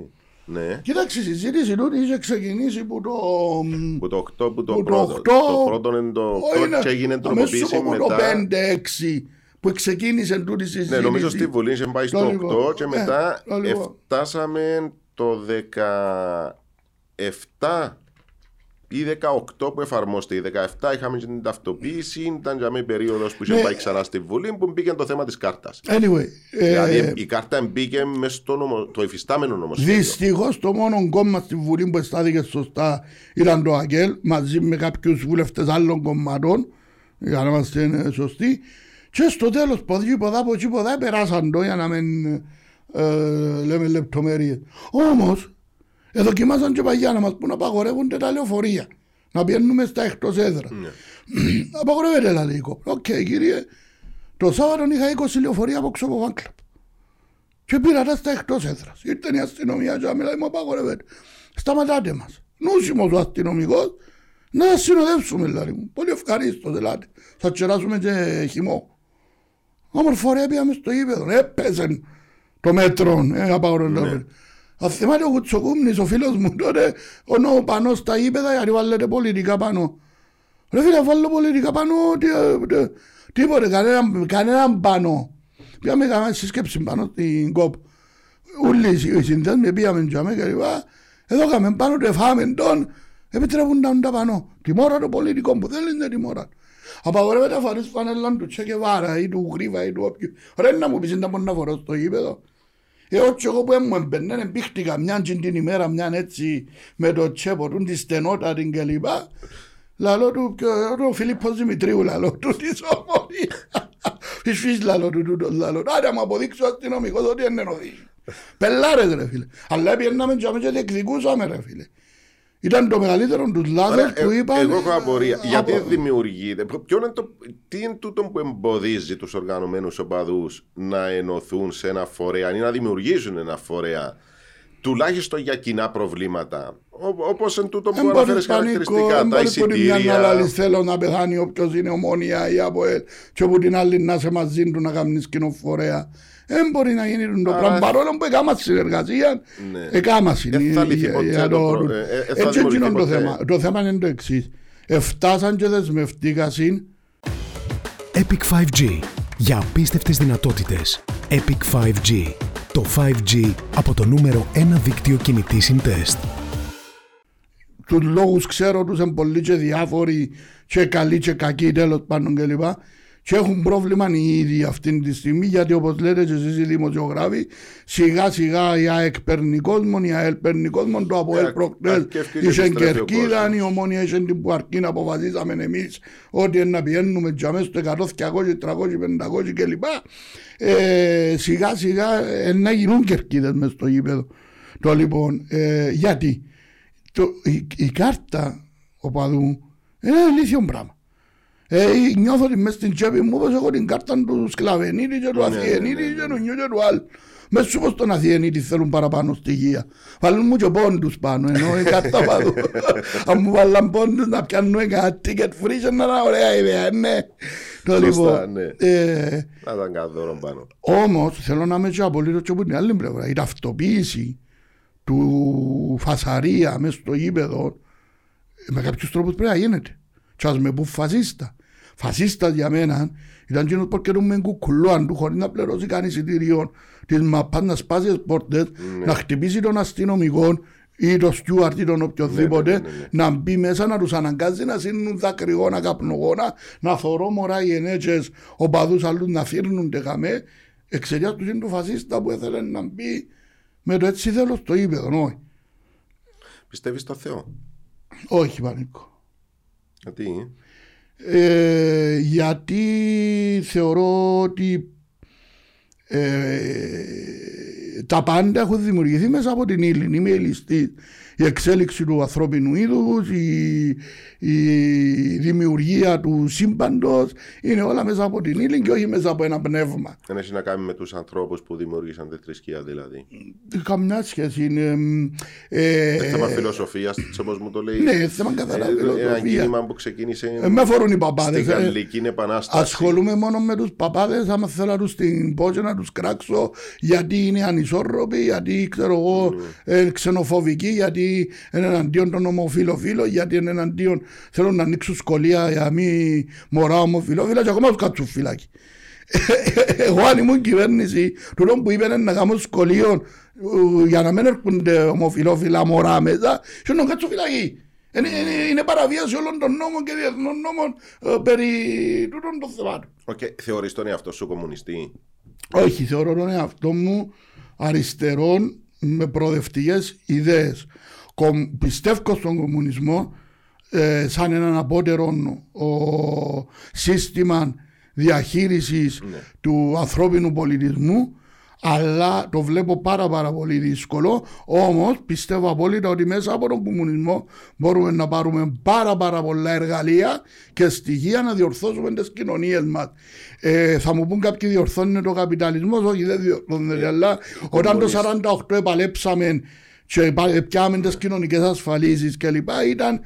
Ναι. Κοίταξε, η συζήτηση τούτη είχε ξεκινήσει που το. Που το 8 που το που το πρώτο. 8, Το πρώτο είναι το 8 όχι, και έγινε αμέσως τροποποίηση από μετά. το 5-6 που ξεκίνησε τούτη η συζήτηση. Ναι, νομίζω στη Βουλή είχε πάει στο Το 8 λοιπόν. και Ε, μετά το λοιπόν. φτάσαμε το 17 ή 18 που εφαρμόστηκε. Η 17 είχαμε και την ταυτοποίηση, ήταν για μια περίοδος που είχε Ναι. πάει ξανά στη Βουλή που μπήκε το θέμα της κάρτας. Anyway, ε, Δηλαδή η κάρτα μπήκε μέσα στο νομο, το υφιστάμενο νομοσχέδιο. Δυστυχώς το μόνο κόμμα στη Βουλή που αισθάνθηκε σωστά ήταν το ΑΚΕΛ μαζί με κάποιους βουλευτές άλλων κομμάτων για να είμαστε ε, σωστοί. Και στο τέλος, ποδί, ποδά, από εκεί, ποδά, περάσαν το για να μην ε, λέμε λεπτομέρειες. Όμως, δοκιμάσαν και παγιά να μας πούν να απαγορεύονται τα λεωφορεία. Να πιένουμε στα εκτός έδρας. Απαγορεύεται τα λέει Οκ, κύριε, το Σάββατο είχα 20 λεωφορεία από ξώ από βάνκλαπ. Και πήρα τα στα εκτός έδρας. Ήρθε η αστυνομία και μιλάει μου απαγορεύεται. Σταματάτε μας. Νούσιμος ο αστυνομικός να σας συνοδεύσουμε δηλαδή μου. Πολύ ευχαρίστω δηλαδή. Θα τσεράσουμε και χυμό. Όμορφα πήγαμε στο γήπεδο. Έπαιζε το μέτρο. Ε, απαγορεύεται. Αν θυμάται ο Κουτσοκούμνης, ο φίλος μου τότε, ο νόμο πάνω στα γήπεδα γιατί βάλετε πολιτικά πάνω. Ρε φίλε, βάλω πολιτικά πάνω, τι, τι, τίποτε, κανέναν, κανέναν πάνω. Πήγαμε κάναμε συσκέψη πάνω στην ΚΟΠ. Ούλοι οι συνδέσμοι πήγαμε και αμέ και λοιπά. Εδώ κάναμε πάνω το εφάμε τον, επιτρέπουν τα τα πάνω. Τιμώρα το πολιτικό που δεν είναι τιμώρα. Απαγορεύεται να φορείς φανέλα του Τσεκεβάρα ή του Γρίβα ή του όποιου. Ρε να μου πεις να μπορεί να φορώ στο γήπεδο. Ε, όχι εγώ που μου έμπαινε, εμπίχτηκα μια την ημέρα, μια έτσι με το τσέπο του, τη στενότα την κλπ. Λαλό του, και ο Φιλίππος Δημητρίου λαλό του της ομονίας. Φυσφύς λαλό του τούτος λαλό του. Άρα μου αποδείξει ο αστυνομικός ότι είναι οδήγη. Πελάρες ρε φίλε. Αλλά πιέναμε και και διεκδικούσαμε ρε φίλε. Ήταν το μεγαλύτερο τους λάθος Ωραία, που ε, είπαν... Εγώ έχω απορία. ε, Γιατί από- δημιουργείται, ποιο είναι το, τι είναι τούτο που εμποδίζει τους οργανωμένους οπαδούς να ενωθούν σε ένα φορέα ή να δημιουργήσουν ένα φορέα τουλάχιστον για κοινά προβλήματα; Όπως εν τούτο που Δεν αναφέρεις μπορείς πανικό, χαρακτηριστικά, δεν τα μπορείς που τη μια να λαλείς εισιτήρια. θέλω να πεθάνει όποιος είναι ομόνια ή από ελ και από την άλλη να είσαι μαζί του να κάνεις κοινοφορέα. Δεν μπορεί να γίνει το Άρα- πράγμα παρόλο που έκαμα συνεργασία, Ναι. έκαμα Ε, θα λυθεί ποτέ το προ- ε, ε, θα Έτσι δημιουργηθεί είναι το ποτέ. θέμα. Το θέμα είναι το εξής. Εφτάσαν και δεσμευτήκασαν Epic 5G. Για απίστευτες δυνατότητες. Epic 5G. Το 5G από το νούμερο 1 δίκτυο κινητής συντεστ. τους λόγους ξέρω τους είναι πολλοί και διάφοροι και καλοί και κακοί τέλος πάντων κλπ. Και έχουν πρόβλημα οι ίδιοι αυτή τη στιγμή γιατί όπως λέτε και εσείς οι δημοσιογράφοι σιγά σιγά η ΑΕΚ παίρνει κόσμο, η ΑΕΛ παίρνει κόσμο, το Ε, ΑΠΟΕΛ προχτές αρκεύκει και είχε επιστρέφει ο κερκίδα, κόσμος. η ομόνια είχε την Πουαρκή να αποφασίσαμε εμείς ότι είναι να πιένουμε για μέσα στο 100, 200, 300, 500 κλπ. Ε, σιγά σιγά ε, να γίνουν κερκίδες μες στο γήπεδο. Το λοιπόν, ε, γιατί το, η, η κάρτα οπαδού είναι ηλίθιο πράγμα. Ε, νιώθω ότι μες στην τσέπη μου όπως έχω την κάρτα του Σκλαβενίδη και του Ναι, ναι, Αθιενίδη ναι, ναι. και του νιού και του άλλου. Μες σου πως τον Αθιενίδη θέλουν παραπάνω στοιχεία. Βάλουν μου και πόντους πάνω ενώ η κάρτα παδού. Αν μου βάλαν πόντους να πιάνουν ένα ticket free και να είναι ωραία ιδέα, ναι. Το Σωστά, λοιπόν, ναι. ε, Να ήταν κάτι δώρο πάνω. Όμως θέλω να είμαι και απολύτως και από την άλλη πλευρά. Η ταυτοποίηση του φασαρία μέσα στο γήπεδο ε, με κάποιους τρόπους πρέπει να γίνεται. Τι ας με πούν φασίστα. Φασίστα για μένα ήταν εκείνος που καιρούμε κουκουλόαν του χωρίς να πληρώσει κανείς εισιτήριο τη μαπάς να σπάσει τις πόρτες, να χτυπήσει τον αστυνομικό ή το στιούαρτ ή τον οποιοδήποτε, Ναι, ναι, ναι, ναι. να μπει μέσα να τους αναγκάζει να σύνουν δακρυγόνα, καπνογόνα, να θωρώ μωρά οι ενέτσες οπαδούς άλλους να φύρνουν χαμέ, εξαιτίας του είναι του φασίστα που ήθελε να μπει με το έτσι θέλω στο ύπεδο. Όχι, Πιστεύεις στο Θεό; όχι πανικό. Γιατί Ε, γιατί θεωρώ ότι ε, τα πάντα έχουν δημιουργηθεί μέσα από την ύλη. Είμαι ελιστή. Η εξέλιξη του ανθρώπινου είδους, η, η δημιουργία του σύμπαντος είναι όλα μέσα από την ύλη και όχι μέσα από ένα πνεύμα. δεν έχει να κάνει με τους ανθρώπους που δημιούργησαν τη θρησκεία δηλαδή. Καμιά σχέση είναι. μ, Ε, Ε, θέμα φιλοσοφίας, όπως μου το λέει. ναι, θέμα καθαρά Ε, Ένα φιλοσοφία. κίνημα που ξεκίνησε Ε, με αφορούν οι παπάδες, στην ε. Γαλλική Επανάσταση. Ασχολούμαι μόνο με τους παπάδες άμα θέλω να τους την πω και να τους κράξω γιατί είναι ανισόρροποι, γιατί ξέρω εγώ ε, ξενοφοβικοί, γιατί είναι εναντίον των ομοφυλοφίλων, γιατί είναι εναντίον θέλουν να ανοίξουν σχολεία για μη μωρά ομοφυλόφιλα και ακόμα τους κάτσουν φυλάκι. Εγώ αν ήμουν κυβέρνηση, τούτο που είπαν να κάνουν σχολείο ε, για να μην έρχονται ομοφυλόφιλα μωρά μέσα, και να κάτσουν φυλακή. Είναι, είναι, είναι παραβίαση όλων των νόμων και διεθνών νόμων ε, περί τούτων των θεμάτων. Οκ, Θεωρείς τον εαυτό σου κομμουνιστή; Όχι, θεωρώ τον εαυτό μου αριστερών με προοδευτικές ιδέες. Κομ, πιστεύω στον κομμουνισμό ε, σαν έναν απότερο ο, σύστημα διαχείρισης του ανθρώπινου πολιτισμού αλλά το βλέπω πάρα πάρα πολύ δύσκολο. Όμως πιστεύω απόλυτα ότι μέσα από τον κομμουνισμό μπορούμε να πάρουμε πάρα πάρα πολλά εργαλεία και στοιχεία να διορθώσουμε τις κοινωνίες μας. Ε, θα μου πούν κάποιοι διορθώνει το καπιταλισμός. Όχι δεν διορθώνεται αλλά όταν το 48 επαλέψαμε και επα- πιάμε τις κοινωνικές ασφαλίσεις κλπ ήταν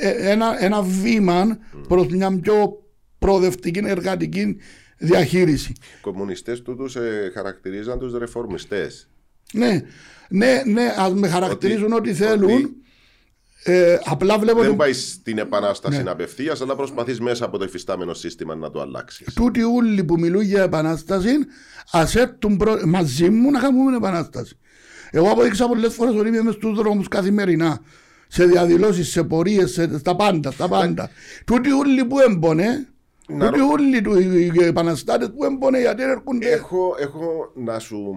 ε, ένα, ένα βήμα προς μια πιο προοδευτική εργατική διαχείριση. Οι κομμουνιστές τούτους ε, χαρακτηρίζαν τους ρεφορμιστές. Ναι, ναι, ναι, ας με χαρακτηρίζουν ό,τι, θέλουν. ότι ε, απλά βλέπω Δεν ότι πάει στην επανάσταση Ναι. απευθείας, αλλά προσπαθείς μέσα από το υφιστάμενο σύστημα να το αλλάξεις. τούτοι όλοι που μιλούν για επανάσταση ας έρθουν προ- μαζί μου να κάνουμε επανάσταση. Εγώ αποδείξα πολλές φορές ότι είμαι μες στους δρόμους καθημερινά. Σε διαδηλώσεις, σε πορείες, σε, στα πάντα, στα πάντα. Τούτοι όλοι που έμπονε, Να τούτοι όλοι του- οι επαναστάτες που έμπονε γιατί έρχονται Έχω, έχω να σου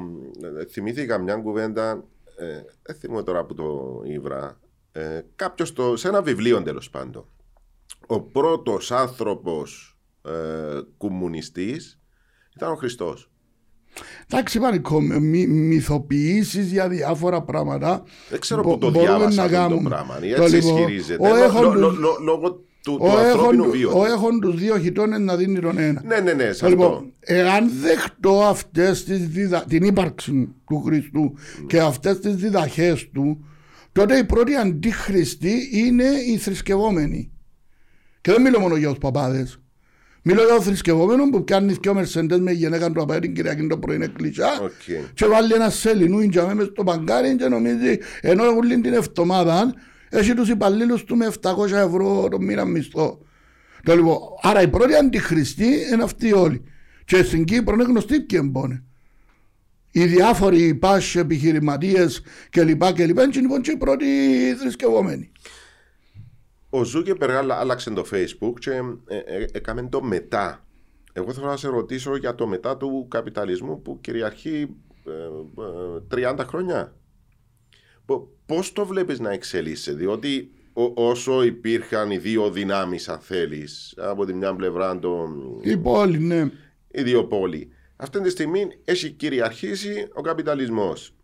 ε, θυμήθηκα μια κουβέντα, ε, δεν θυμούμαι τώρα που το ήβρα, ε, κάποιος το, σε ένα βιβλίο τέλος πάντων. Ο πρώτος άνθρωπος ε, κομμουνιστής ήταν ο Χριστός. Εντάξει, πανικό, μυ, μυθοποιήσεις για διάφορα πράγματα. Δεν ξέρω Μπο- πού το μπορούμε διάβασα να αυτό το κάνουμε. πράγμα. Το Έτσι λοιπόν, ισχυρίζεται. ο Λο- έχον λο- τους- λο- λο- Λόγω του, του Ο ανθρώπινου έχον, βίου. ο έχον τους δύο χιτώνες να δίνει τον ένα. Ναι, ναι, ναι, σε αυτό. Λοιπόν, εάν δεχτώ αυτές τις διδα... την ύπαρξη του Χριστού και αυτές τις διδαχές του, τότε η πρώτη αντίχριστοι είναι οι θρησκευόμενοι. Και δεν μιλώ μόνο για τους παπάδες. Μιλώ για τον θρησκευόμενο που πιάνει δυο μερσεντές με γυναίκα του απαραίτην Κυριακή το πρωί εις την εκκλησιά Οκ. και βάλει ένα σελινούιν για μες στο παγκάρι και νομίζει ενώ όλη την εβδομάδα Έχει τους υπαλλήλους του με 700 ευρώ το μήνα μισθό. Το λοιπόν, άρα οι πρώτοι αντίχριστοι είναι αυτοί όλοι. Και στην Κύπρο είναι γνωστοί ποιοι εμπόνε. Οι διάφοροι πάσοι επιχειρηματίες κλπ. κλπ. Είναι λοιπόν και οι πρώτοι θρησκευόμενοι. Ο Ζούκερμπεργκ άλλαξε το Facebook και ε, ε, έκαμε το Meta. Εγώ θέλω να σε ρωτήσω για το μετά του καπιταλισμού που κυριαρχεί ε, 30 χρόνια. Πώς το βλέπεις να εξελίσσεται, Διότι όσο υπήρχαν οι δύο δυνάμεις, αν θέλεις, από τη μια πλευρά το. Η πόλη, ναι. Οι δύο πόλοι. Αυτή τη στιγμή έχει κυριαρχήσει ο καπιταλισμός.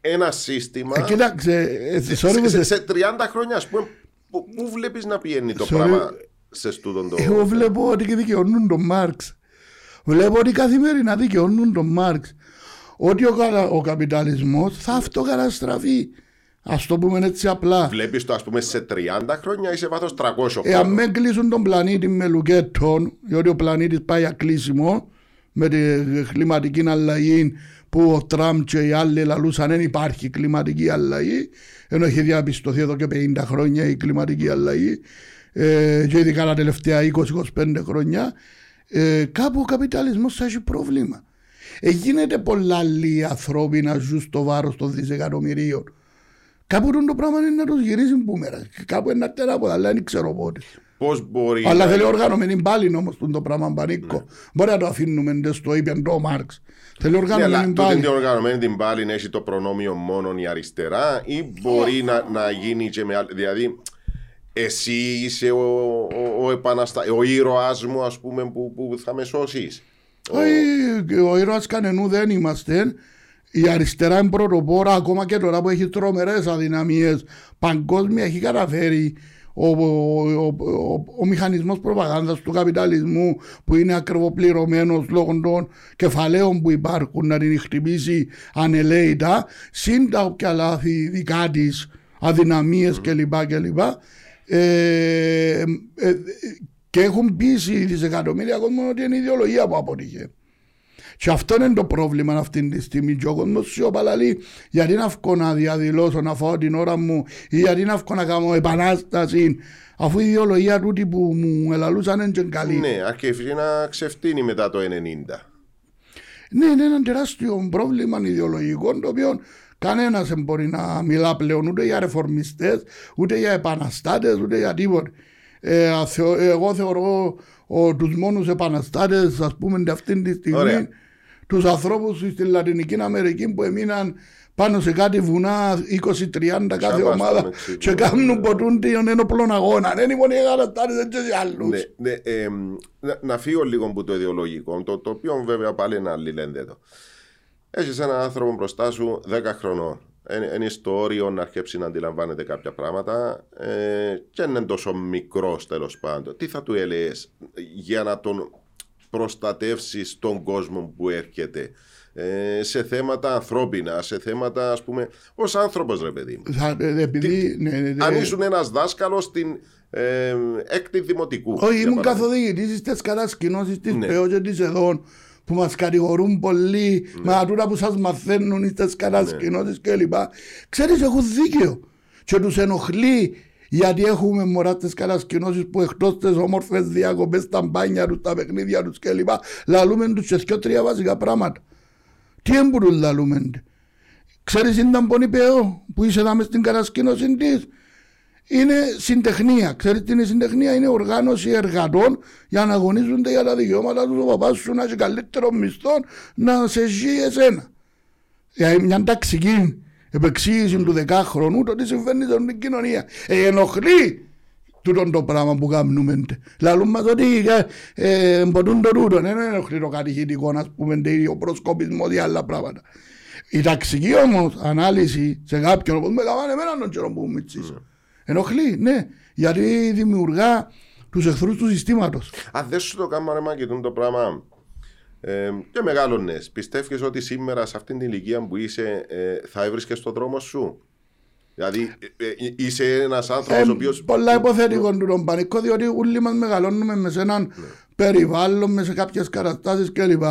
Ένα σύστημα. Ε, κοίταξε, ε, σε, σε, 30 χρόνια, ας πούμε, πού βλέπεις να πηγαίνει το πράγμα σε στούδον το. Εγώ βλέπω ότι δικαιώνουν τον Μάρξ. Βλέπω ότι καθημερινά δικαιώνουν τον Μάρξ. Ότι ο, ο καπιταλισμός θα αυτοκαταστραφεί. Α το πούμε έτσι απλά. Βλέπεις το ας πούμε σε 30 χρόνια ή σε βάθος 300 χρόνια. Εάν με κλείσουν τον πλανήτη με λουκέτων, διότι ο πλανήτης πάει για κλείσιμο με τη κλιματική αλλαγή που ο Τραμπ και οι άλλοι λαλούσαν δεν υπάρχει κλιματική αλλαγή ενώ έχει διαπιστωθεί εδώ και 50 χρόνια η κλιματική αλλαγή ε, και ειδικά τα τελευταία 20-25 χρόνια ε, κάπου ο καπιταλισμός θα έχει πρόβλημα. Ε, γίνεται πολλά άλλοι ανθρώποι να ζουν στο βάρος των δισεκατομμυρίων. Κάπου το πράγμα είναι να τους γυρίσει μπούμερας. Κάπου είναι να τεράποδα, αλλά δεν ξέρω πότε. Πώς μπορεί αλλά να... θέλει οργανωμένη πάλι όμως το πράγμα πανίκο. Ναι. Μπορεί να το αφήνουμε στο είπε το Μάρξ. Θέλει οργανωμένη ναι, πάλι. Την οργανωμένη την πάλι να έχει το προνόμιο μόνο η αριστερά ή μπορεί να, να γίνει και με άλλη. Δηλαδή, εσύ είσαι ο, ο, ο, επαναστα... ο ήρωας μου ας πούμε που, που θα με σώσεις. Όχι, ο ήρωας κανενού δεν είμαστε. Η αριστερά είναι πρωτοπόρα ακόμα και τώρα που έχει τρομερές αδυναμίες παγκόσμια έχει καταφέρει ο, ο, ο, ο, μηχανισμός προπαγάνδας του καπιταλισμού που είναι ακριβοπληρωμένος λόγω των κεφαλαίων που υπάρχουν να την χτυπήσει ανελαίητα συν τα όποια λάθη δικά της αδυναμίες κλπ. κλπ. Ε, ε, και έχουν πείσει δισεκατομμύρια κόσμο ότι είναι η ιδεολογία που αποτύχε. Και αυτό είναι το πρόβλημα αυτή τη στιγμή. Και ο κόσμο σιωπαλαλεί γιατί να βγω να διαδηλώσω, να φάω την ώρα μου ή γιατί να βγω να κάνω επανάσταση. Αφού η ιδεολογία τούτη που μου ελαλούσαν είναι καλή. Ναι, αρχίζει να ξεφτύνει μετά το 90. Ναι, είναι ένα τεράστιο πρόβλημα ιδεολογικό το οποίο κανένας δεν μπορεί να μιλά πλέον ούτε για ρεφορμιστές, ούτε για επαναστάτες, ούτε για τίποτα. Ε, εγώ θεωρώ τους μόνους επαναστάτες, ας πούμε, αυτή τη στιγμή. Ωραία τους ανθρώπους στη Λατινική Αμερική που έμειναν πάνω σε κάτι βουνά 20-30 κάθε ομάδα και κάνουν ποτούν τον ένοπλων αγώνα. Δεν είναι μόνο οι γαλατάρες, δεν και άλλους. Ναι, ναι, ε, να, να φύγω λίγο από το ιδεολογικό, το, το οποίο βέβαια πάλι είναι αλληλένδετο. Έχεις έναν άνθρωπο μπροστά σου 10 χρονών. Είναι στο όριο να αρχίσει να αντιλαμβάνεται κάποια πράγματα ε, και είναι τόσο μικρός τέλος πάντων. Τι θα του έλεγες για να τον προστατεύσεις τον κόσμο που έρχεται ε, σε θέματα ανθρώπινα, σε θέματα ας πούμε ως άνθρωπος ρε παιδί μου. Ε, επειδή, ναι, ναι, ναι, Αν ήσουν ένας δάσκαλος στην ε, έκτη δημοτικού. Όχι, ήμουν καθοδηγητής στις κατασκηνώσεις της ναι. ΠΕΟ και της ΕΔΟΝ που μας κατηγορούν πολύ ναι. με ατούρα που σας μαθαίνουν στις κατασκηνώσεις ναι. κλπ. Ξέρεις, έχουν δίκαιο και τους ενοχλεί γιατί έχουμε μωρά τι κατασκηνώσει που εκτός τι όμορφες διακοπές, τα μπάνια τους, τα παιχνίδια τους κλπ. Λαλούμε τους σε τρία βασικά πράγματα. Τι έμπορουν λαλούμε. Ξέρεις ήταν πόνοι παιό που είσαι εδώ στην κατασκήνωση της. Είναι συντεχνία. Ξέρετε τι είναι συντεχνία; Είναι οργάνωση εργατών για να αγωνίζονται για τα δικαιώματα τους. Ο παπάς σου να έχει καλύτερο μισθό να σε ζει εσένα. Για μια ταξική επεξήγηση του δεκάχρονου το τι συμβαίνει στην κοινωνία. Ε, ενοχλεί τούτο το πράγμα που κάνουμε. Λαλούν μας ότι ε, ε, μπορούν το τούτο, δεν ενοχλεί το κατηχητικό, να πούμε, ο προσκοπισμό ή άλλα πράγματα. Η ταξική όμως ανάλυση σε κάποιον, όπως με κάνανε εμένα τον καιρό που μίτσισα. Ενοχλεί, ναι, γιατί δημιουργά τους εχθρούς του συστήματος. Αν δεν σου το κάνουμε, ρε το πράγμα ε, και μεγάλωνε. Πιστεύεις ότι σήμερα σε αυτήν την ηλικία που είσαι ε, θα έβρισκες στον δρόμο σου; Δηλαδή ε, ε είσαι ένας άνθρωπος ο οποίο. Πολλά υποθέτικο του τον πανικό, διότι όλοι μας μεγαλώνουμε με σε έναν ναι. περιβάλλον, με σε κάποιες καταστάσεις κλπ.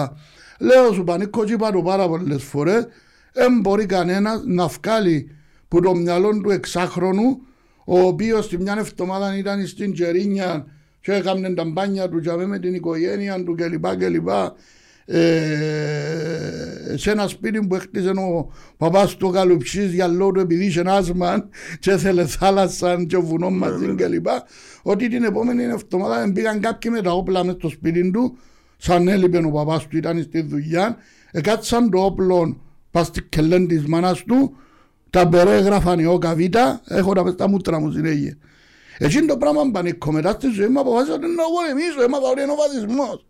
Λέω σου πανικό, και είπα πάρα πολλές φορές, δεν μπορεί κανένας να βγάλει που το μυαλό του εξάχρονου, ο οποίος τη μια εβδομάδα ήταν στην Τζερίνια και έκανε τα μπάνια του και με την οικογένεια του κλπ. κλπ. Ε, σε ένα σπίτι που έκτιζε ο παπάς του Καλουψής για λόγω του επειδή είχε άσμα και έθελε θάλασσα και βουνός μαζί κλπ. Ότι την επόμενη εβδομάδα πήγαν κάποιοι με τα όπλα μες στο σπίτι του σαν έλειπε ο παπάς του ήταν στη δουλειά εκάτσαν το όπλο πας στη κελέν της μάνας του τα περέγραφαν οι όκα βήτα έχω τα μες τα μούτρα μου συνέχεια Εκείνο το πράγμα πανίκο μετά στη ζωή μου αποφάσισα ότι να πολεμήσω, έμαθα ότι είναι ο φασισμός.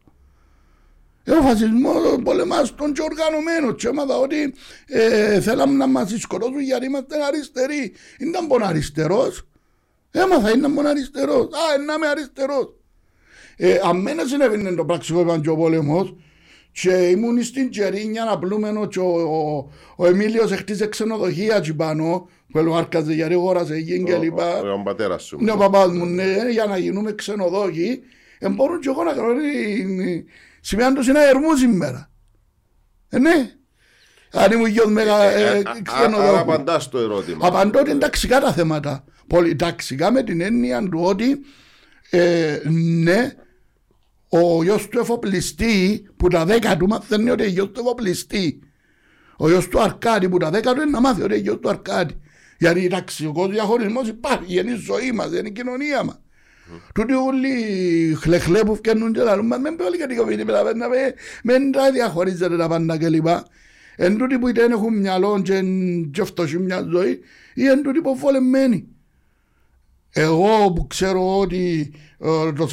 Ε, ο φασισμός πολεμάς τον και οργανωμένος και έμαθα ότι ε, θέλαμε να μας σκοτώσουν γιατί είμαστε αριστεροί. Ήταν πον αριστερός. Έμαθα, ήταν πον αριστερός. Α, να είμαι αριστερός. Ε, αμένα συνέβαινε το πραξικό και ο πόλεμος και ήμουν στην Τζερίνια να πλούμενο και ο, ο, ο Εμίλιος χτίζε ξενοδοχεία εκεί πάνω που άρκαζε γιατί αγόρασε εκεί και λοιπά. Ο, ο πατέρας σου. Ναι, ο παπάς μου, ναι, για να γίνουμε ξενοδόχοι. Ε, μπορούν και εγώ να κάνω σημαίνει τους είναι αερμού σήμερα. Ε, ναι. Αν ήμουν γιος μέγα ε, ξενοδόχου. Άρα απαντάς το ερώτημα. Απαντώ ότι είναι ταξικά τα θέματα. Πολυταξικά με την έννοια του ότι ε, ναι, ο γιος του εφοπλιστή που τα δέκα του μαθαίνει ότι είναι γιος του εφοπλιστή. Ο γιος του Αρκάδη που τα δέκα του είναι να μάθει ότι είναι γιος του Αρκάδη. Γιατί ταξικός διαχωρισμός υπάρχει, είναι η ζωή μας, είναι η κοινωνία μας. Τούτοι όλοι χλεχλέ που φτιάχνουν και λαλούν, με πολύ κατοικοποιητή πεταπένα, με τα διαχωρίζεται τα πάντα κλπ. Εν τούτοι που είτε έχουν μυαλό και φτωχοί μια ζωή, ή εν τούτοι που φολεμμένοι. Εγώ που ξέρω ότι ε, το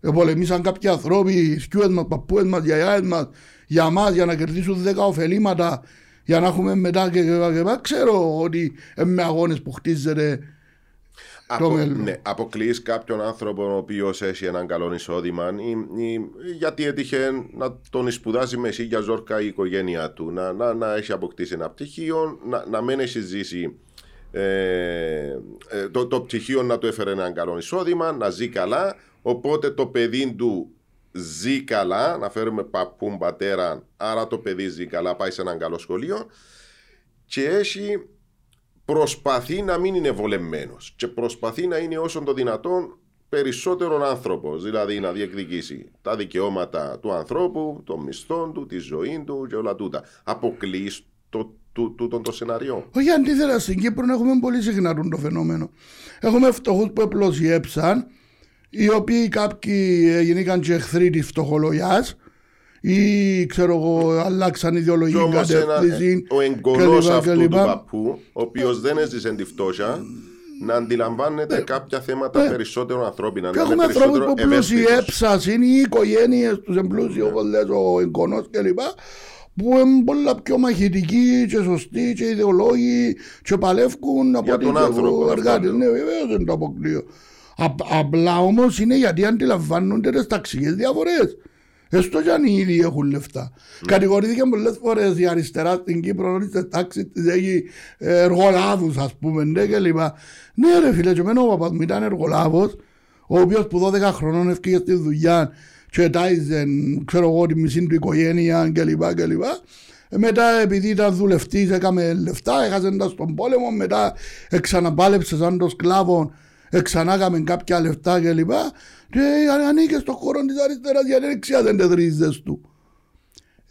48 πολεμήσαν κάποιοι ανθρώποι, σκιούες μας, παππούες μας, γιαγιάες μας, για μας, για να κερδίσουν δέκα ωφελήματα, για να έχουμε μετά και, και, και, και ξέρω ότι με αγώνες που χτίζεται Απο, ναι, αποκλείς κάποιον άνθρωπο ο οποίος έχει έναν καλό εισόδημα. Ή, ή, γιατί έτυχε να τον σπουδάσει με για ζόρκα η οικογένειά του, να, να, να έχει αποκτήσει ένα πτυχίο, να, να μην έχει ζήσει ε, ε, το, το πτυχίο να του έφερε έναν καλό εισόδημα, να ζει καλά. Οπότε το παιδί του ζει καλά, να φέρουμε παππού, πατέρα, άρα το παιδί ζει καλά, πάει σε έναν καλό σχολείο. Και έχει προσπαθεί να μην είναι βολεμένος και προσπαθεί να είναι όσο το δυνατόν περισσότερο άνθρωπος, δηλαδή να διεκδικήσει τα δικαιώματα του ανθρώπου, των μισθών του, τη ζωή του και όλα τούτα. Αποκλείς το τούτο το σενάριο. Όχι αντίθετα, στην Κύπρο έχουμε πολύ συχνά το φαινόμενο. Έχουμε φτωχούς που επλωσιέψαν, οι οποίοι κάποιοι γίνηκαν και εχθροί της φτωχολογιάς ή ξέρω εγώ αλλάξαν ιδεολογική κατεύθυνση. Ο εγγονός αυτού του παππού, ο οποίος δεν έζησε τη φτώχεια, να αντιλαμβάνεται ε, κάποια θέματα ε, περισσότερο ανθρώπινα. Και έχουμε ανθρώπους που πλουσιέψαν, είναι οι οικογένειες τους εμπλούσιοι, όπως λες ο εγγονός κλπ. Που είναι πολλά πιο μαχητικοί και σωστοί και ιδεολόγοι και παλεύκουν από τον άνθρωπο. Εργάτε. Ναι, βεβαίως δεν το αποκλείω. Απλά όμως είναι γιατί αντιλαμβάνονται τις ταξικές διαφορές. Έστω κι αν οι ίδιοι έχουν λεφτά. Mm. Κατηγορήθηκε πολλές φορές η αριστερά στην Κύπρο ότι στην τάξη της έχει εργολάβους, ας πούμε, ναι και λοιπά. Ναι, ρε φίλε, και εμένα ο παπάς μου ήταν εργολάβος, ο οποίος που 12 χρονών έφυγε στη δουλειά και τάιζε, ξέρω εγώ, τη μισή του οικογένεια κλπ. Μετά επειδή ήταν δουλευτής, έκαμε λεφτά, έχασε τα στον πόλεμο, μετά ξαναπάλεψε σαν το σκλάβο, ξανά κάποια λεφτά κλπ και ανήκες στον χώρο της αριστεράς γιατί δεξιά δεν τεδρίζες του.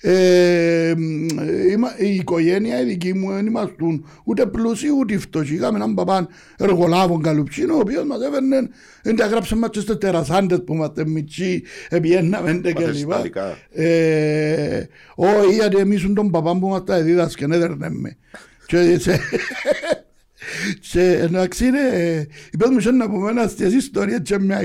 Ε, η οικογένεια η δική μου δεν ήμασταν ούτε πλούσιοι ούτε φτωχοί. Είχαμε έναν παπά εργολάβων καλουψίνο ο οποίος μας έφερνε δεν τα γράψαμε μας στις τερασάντες που είμαστε μητσί επιέναμε και λοιπά. Ε, όχι γιατί εμείς τον παπά που μας τα δίδασκε έδερνε με. Και εντάξει είναι, είπες μου να πούμε ένα αστιές ιστορία και μια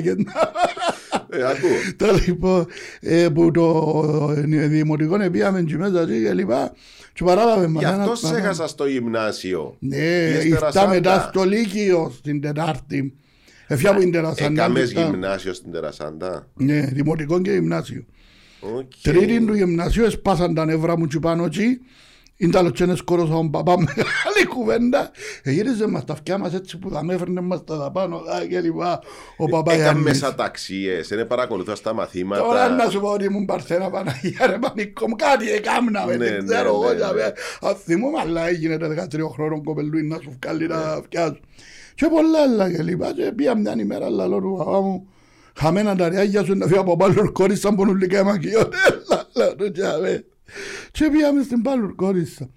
Ε, ακούω. Το λοιπόν, ε, που το δημοτικό πήγαμε και μέσα και λοιπά και παράλαβε μας. Γι' αυτός σε έχασα στο γυμνάσιο. Ναι, ήρθα μετά στο Λύκειο στην Τετάρτη. Εφιά που είναι Τερασάντα. Έκαμες γυμνάσιο στην Τερασάντα. Ναι, δημοτικό και γυμνάσιο. Τρίτη του γυμνασίου έσπασαν τα νεύρα μου και πάνω εκεί Είναι τα λοτσένες κόρος από παπά μεγάλη κουβέντα. Γύριζε μας τα αυτιά μας έτσι που θα με έφερνε μας τα πάνω και λοιπά. Ο παπά Έκανε Γιάννης. μέσα ταξίες, δεν παρακολουθώ στα Τώρα μαθήματα. να σου πω ότι ήμουν Παρθένα Παναγία ρε πανικό μου κάτι έκαμνα Ναι, δεν ναι, ξέρω εγώ ναι, για ναι. μέ. Αν θυμούμαι αλλά έγινε τα 13 χρόνων κοπελούι να σου βγάλει τα αυτιά σου. Και πολλά άλλα και λοιπά και πήγα μια ημέρα λαλό του παπά μου χαμένα τα ριάγια σου να φύγω από πάλι κόρισσα που νουλικά εμακιόνες λαλό του και αμέ. Και πήγαμε στην πάλι κόρισσα.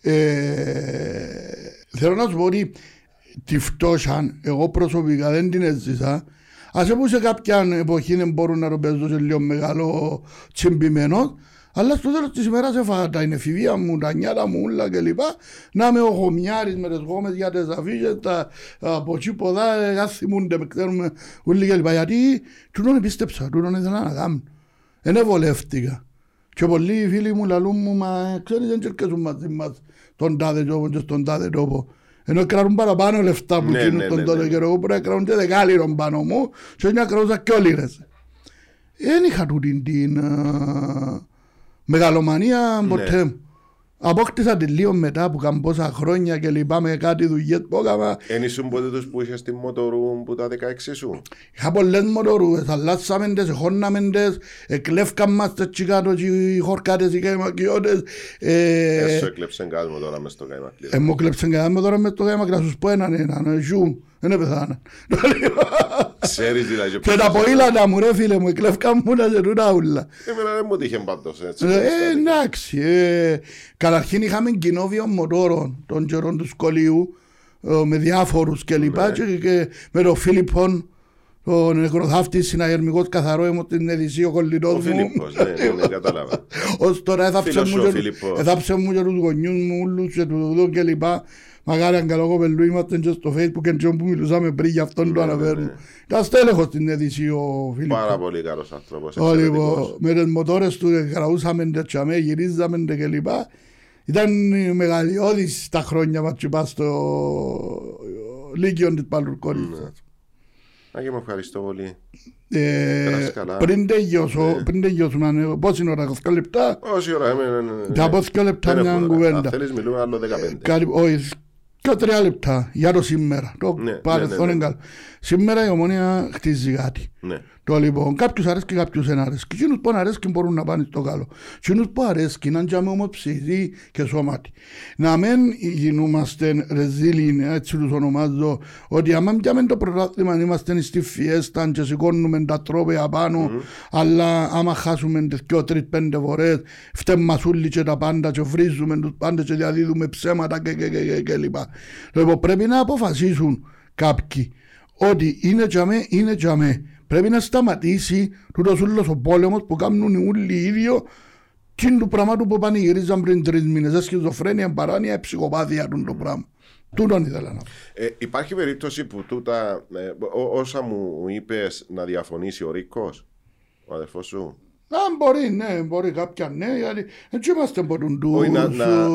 Ε, Θέλω να σου πω ότι τη φτώχεια εγώ προσωπικά δεν την έζησα. Ας που σε κάποια εποχή δεν μπορούν να το παίζω σε λίγο μεγάλο τσιμπημένο, αλλά στο τέλος της ημέρας έφαγα τα εφηβεία μου, τα νιάτα μου, όλα και λοιπά, να είμαι ο χωμιάρης με τις γόμες για τις αφήσεις, τα από εκεί ποδά, ε, ας θυμούνται, με ξέρουμε όλοι και λοιπά, γιατί τούτον πίστεψα, τούτον ήθελα να κάνω. Δεν ευολεύτηκα. Και πολλοί φίλοι μου λαλούν μου, μα ξέρεις δεν τσερκέσουν μαζί μας τον τάδε τόπο και στον τάδε τόπο. Ενώ κρατούν παραπάνω λεφτά που Ναι, γίνουν ναι, τον ναι, τότε ναι. καιρό, εγώ πρέπει να κρατούν και δεκάλιρον πάνω μου και να κρατούσα και όλοι ρες. Δεν είχα τούτη την α, μεγαλομανία Ναι. ποτέ μου. Απόκτησα τη λίγο μετά από καμπόσα χρόνια και λοιπά με κάτι δουλειές που έκανα. Εν ήσουν ποτέ τους που είχες τη μοτορού που τα 16 σου; Είχα πολλές μοτορούες, αλλάσαμε τες, εχώναμε τες, εκλέφκαν μας τες τσικάτω και οι χορκάτες, οι καημακιώτες. Ε, Έσου έκλεψε κόσμο τώρα μες στο καήμα κλείδα. ε, μου κλέψαν κανένα με τώρα μες το γέμα και να σου πω έναν έναν, ε, ζουν, δεν έπεθανα. Ξέρεις δηλαδή. Και τα ποήλατα μου ρε φίλε μου, εκλέφκαν μου να σε τούτα ούλα. Εμένα δεν μου τύχε πάντως έτσι. Ε, εντάξει, ε, καταρχήν είχαμε κοινό βιομοτόρων των καιρών του σχολείου ε, με διάφορους και λοιπά Ναι. και, και με τον Φίλιππον ο νεκροθάφτης συναγερμικός καθαρό ήμουν την Εδυσσίο κολλητός Ο μου. Φίλιππος, ναι, ναι, ναι, κατάλαβα. Ως τώρα έθαψε Φίλος μου, σου ο και, Φίλιππος. έθαψε μου και τους γονιούς μου όλους και τους δω και λοιπά. Μακάρι αν καλό κοπελού είμαστε και στο facebook και τζον που μιλούσαμε πριν για αυτόν το Ναι, ναι, αναφέρουν. ναι. Ήταν στέλεχος στην Εδυσσίο ο Φίλιππος. Πάρα πολύ καλός άνθρωπος. Ω, λοιπόν, εξαιρετικός. με τις μοτόρες του κραούσαμε τα τσαμέ, γυρίζαμε τα κλπ. Ήταν μεγαλειώδης τα χρόνια μας και πας στο Λύκειο της Παλουρκόνης. Άγιο μου ευχαριστώ πολύ. Ε, Περάσεις καλά. πριν τελειώσω, Ναι. πριν τελειώσουμε, αν- πόση ώρα, 2 λεπτά, Όση ώρα είμαι. ναι, ναι, θα ναι. πω 2 λεπτά Δεν μια έχω ώρα. κουβέντα. Αν θέλεις μιλούμε άλλο 15. Κάτι, όχι, και τρία λεπτά για το σήμερα. Το Ναι, παρελθόν ναι, ναι, είναι ναι. καλό. Σήμερα η ομόνια χτίζει κάτι. Ναι. Το λοιπόν, κάποιους αρέσει και κάποιους δεν αρέσει. Και εκείνους που αρέσει μπορούν να πάνε στο καλό. Εκείνους που αρέσει να είναι όμως ψυχή και σώματι. Να μην γινούμαστε ρεζίλιν, έτσι τους ονομάζω, ότι άμα πιάμε το πρωτάθλημα είμαστε στη φιέστα και σηκώνουμε τα τρόπια πάνω, αλλά άμα χάσουμε τις δυο, τρεις, πέντε φορές, φταίμε μας όλοι και τα πάντα και βρίζουμε τους πάντες και διαδίδουμε ψέματα και, και, και, και, και λοιπά. Λοιπόν, πρέπει να αποφασίσουν κάποιοι ότι είναι τζαμέ, είναι τζαμέ. Πρέπει να σταματήσει τούτος ούλος ο πόλεμος που κάνουν οι ούλοι οι ίδιο τι είναι το πράγμα του που πανηγυρίζαν πριν τρεις μήνες. Ε, Σχιζοφρένεια, παράνοια, ψυχοπάθεια του το πράγμα. Τούτον ήθελα να πω. Ε, υπάρχει περίπτωση που τούτα, ε, ό- όσα μου είπες να διαφωνήσει ο Ρίκος, ο αδερφός σου; Αν μπορεί, ναι, μπορεί κάποια ναι, γιατί έτσι είμαστε μπορούν του. Όχι, να- να-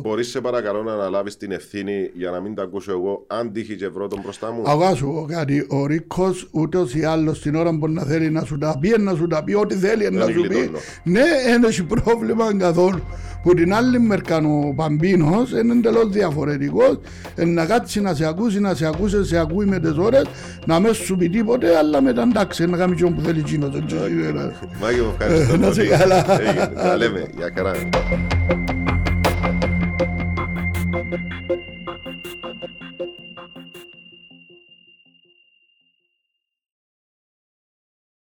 Μπορείς σε παρακαλώ να αναλάβεις την ευθύνη για να μην τα ακούσω εγώ, αν τύχει και βρω τον μπροστά μου. Αγά σου πω κάτι, ο Ρίκος ούτως ή άλλως την ώρα που να θέλει να σου τα πει, να σου τα πει ό,τι θέλει να Δεν σου πει. γλιτώνω. Ναι, δεν έχει πρόβλημα καθόλου. Που την άλλη μερκά ο Παμπίνος είναι εντελώς διαφορετικός. Ε, να κάτσει να σε ακούσει, να σε ακούσει, σε ακούει με τις ώρες, να μες σου πει τίποτε, αλλά μετά εντάξει, να κάνει και όπου θέλει εκείνος. έτσι, ε, Μάγιο, μου ευχαριστώ. Ε, να σε πολύ. καλά. Έγινε. Τα λέμε. Γεια χαρά.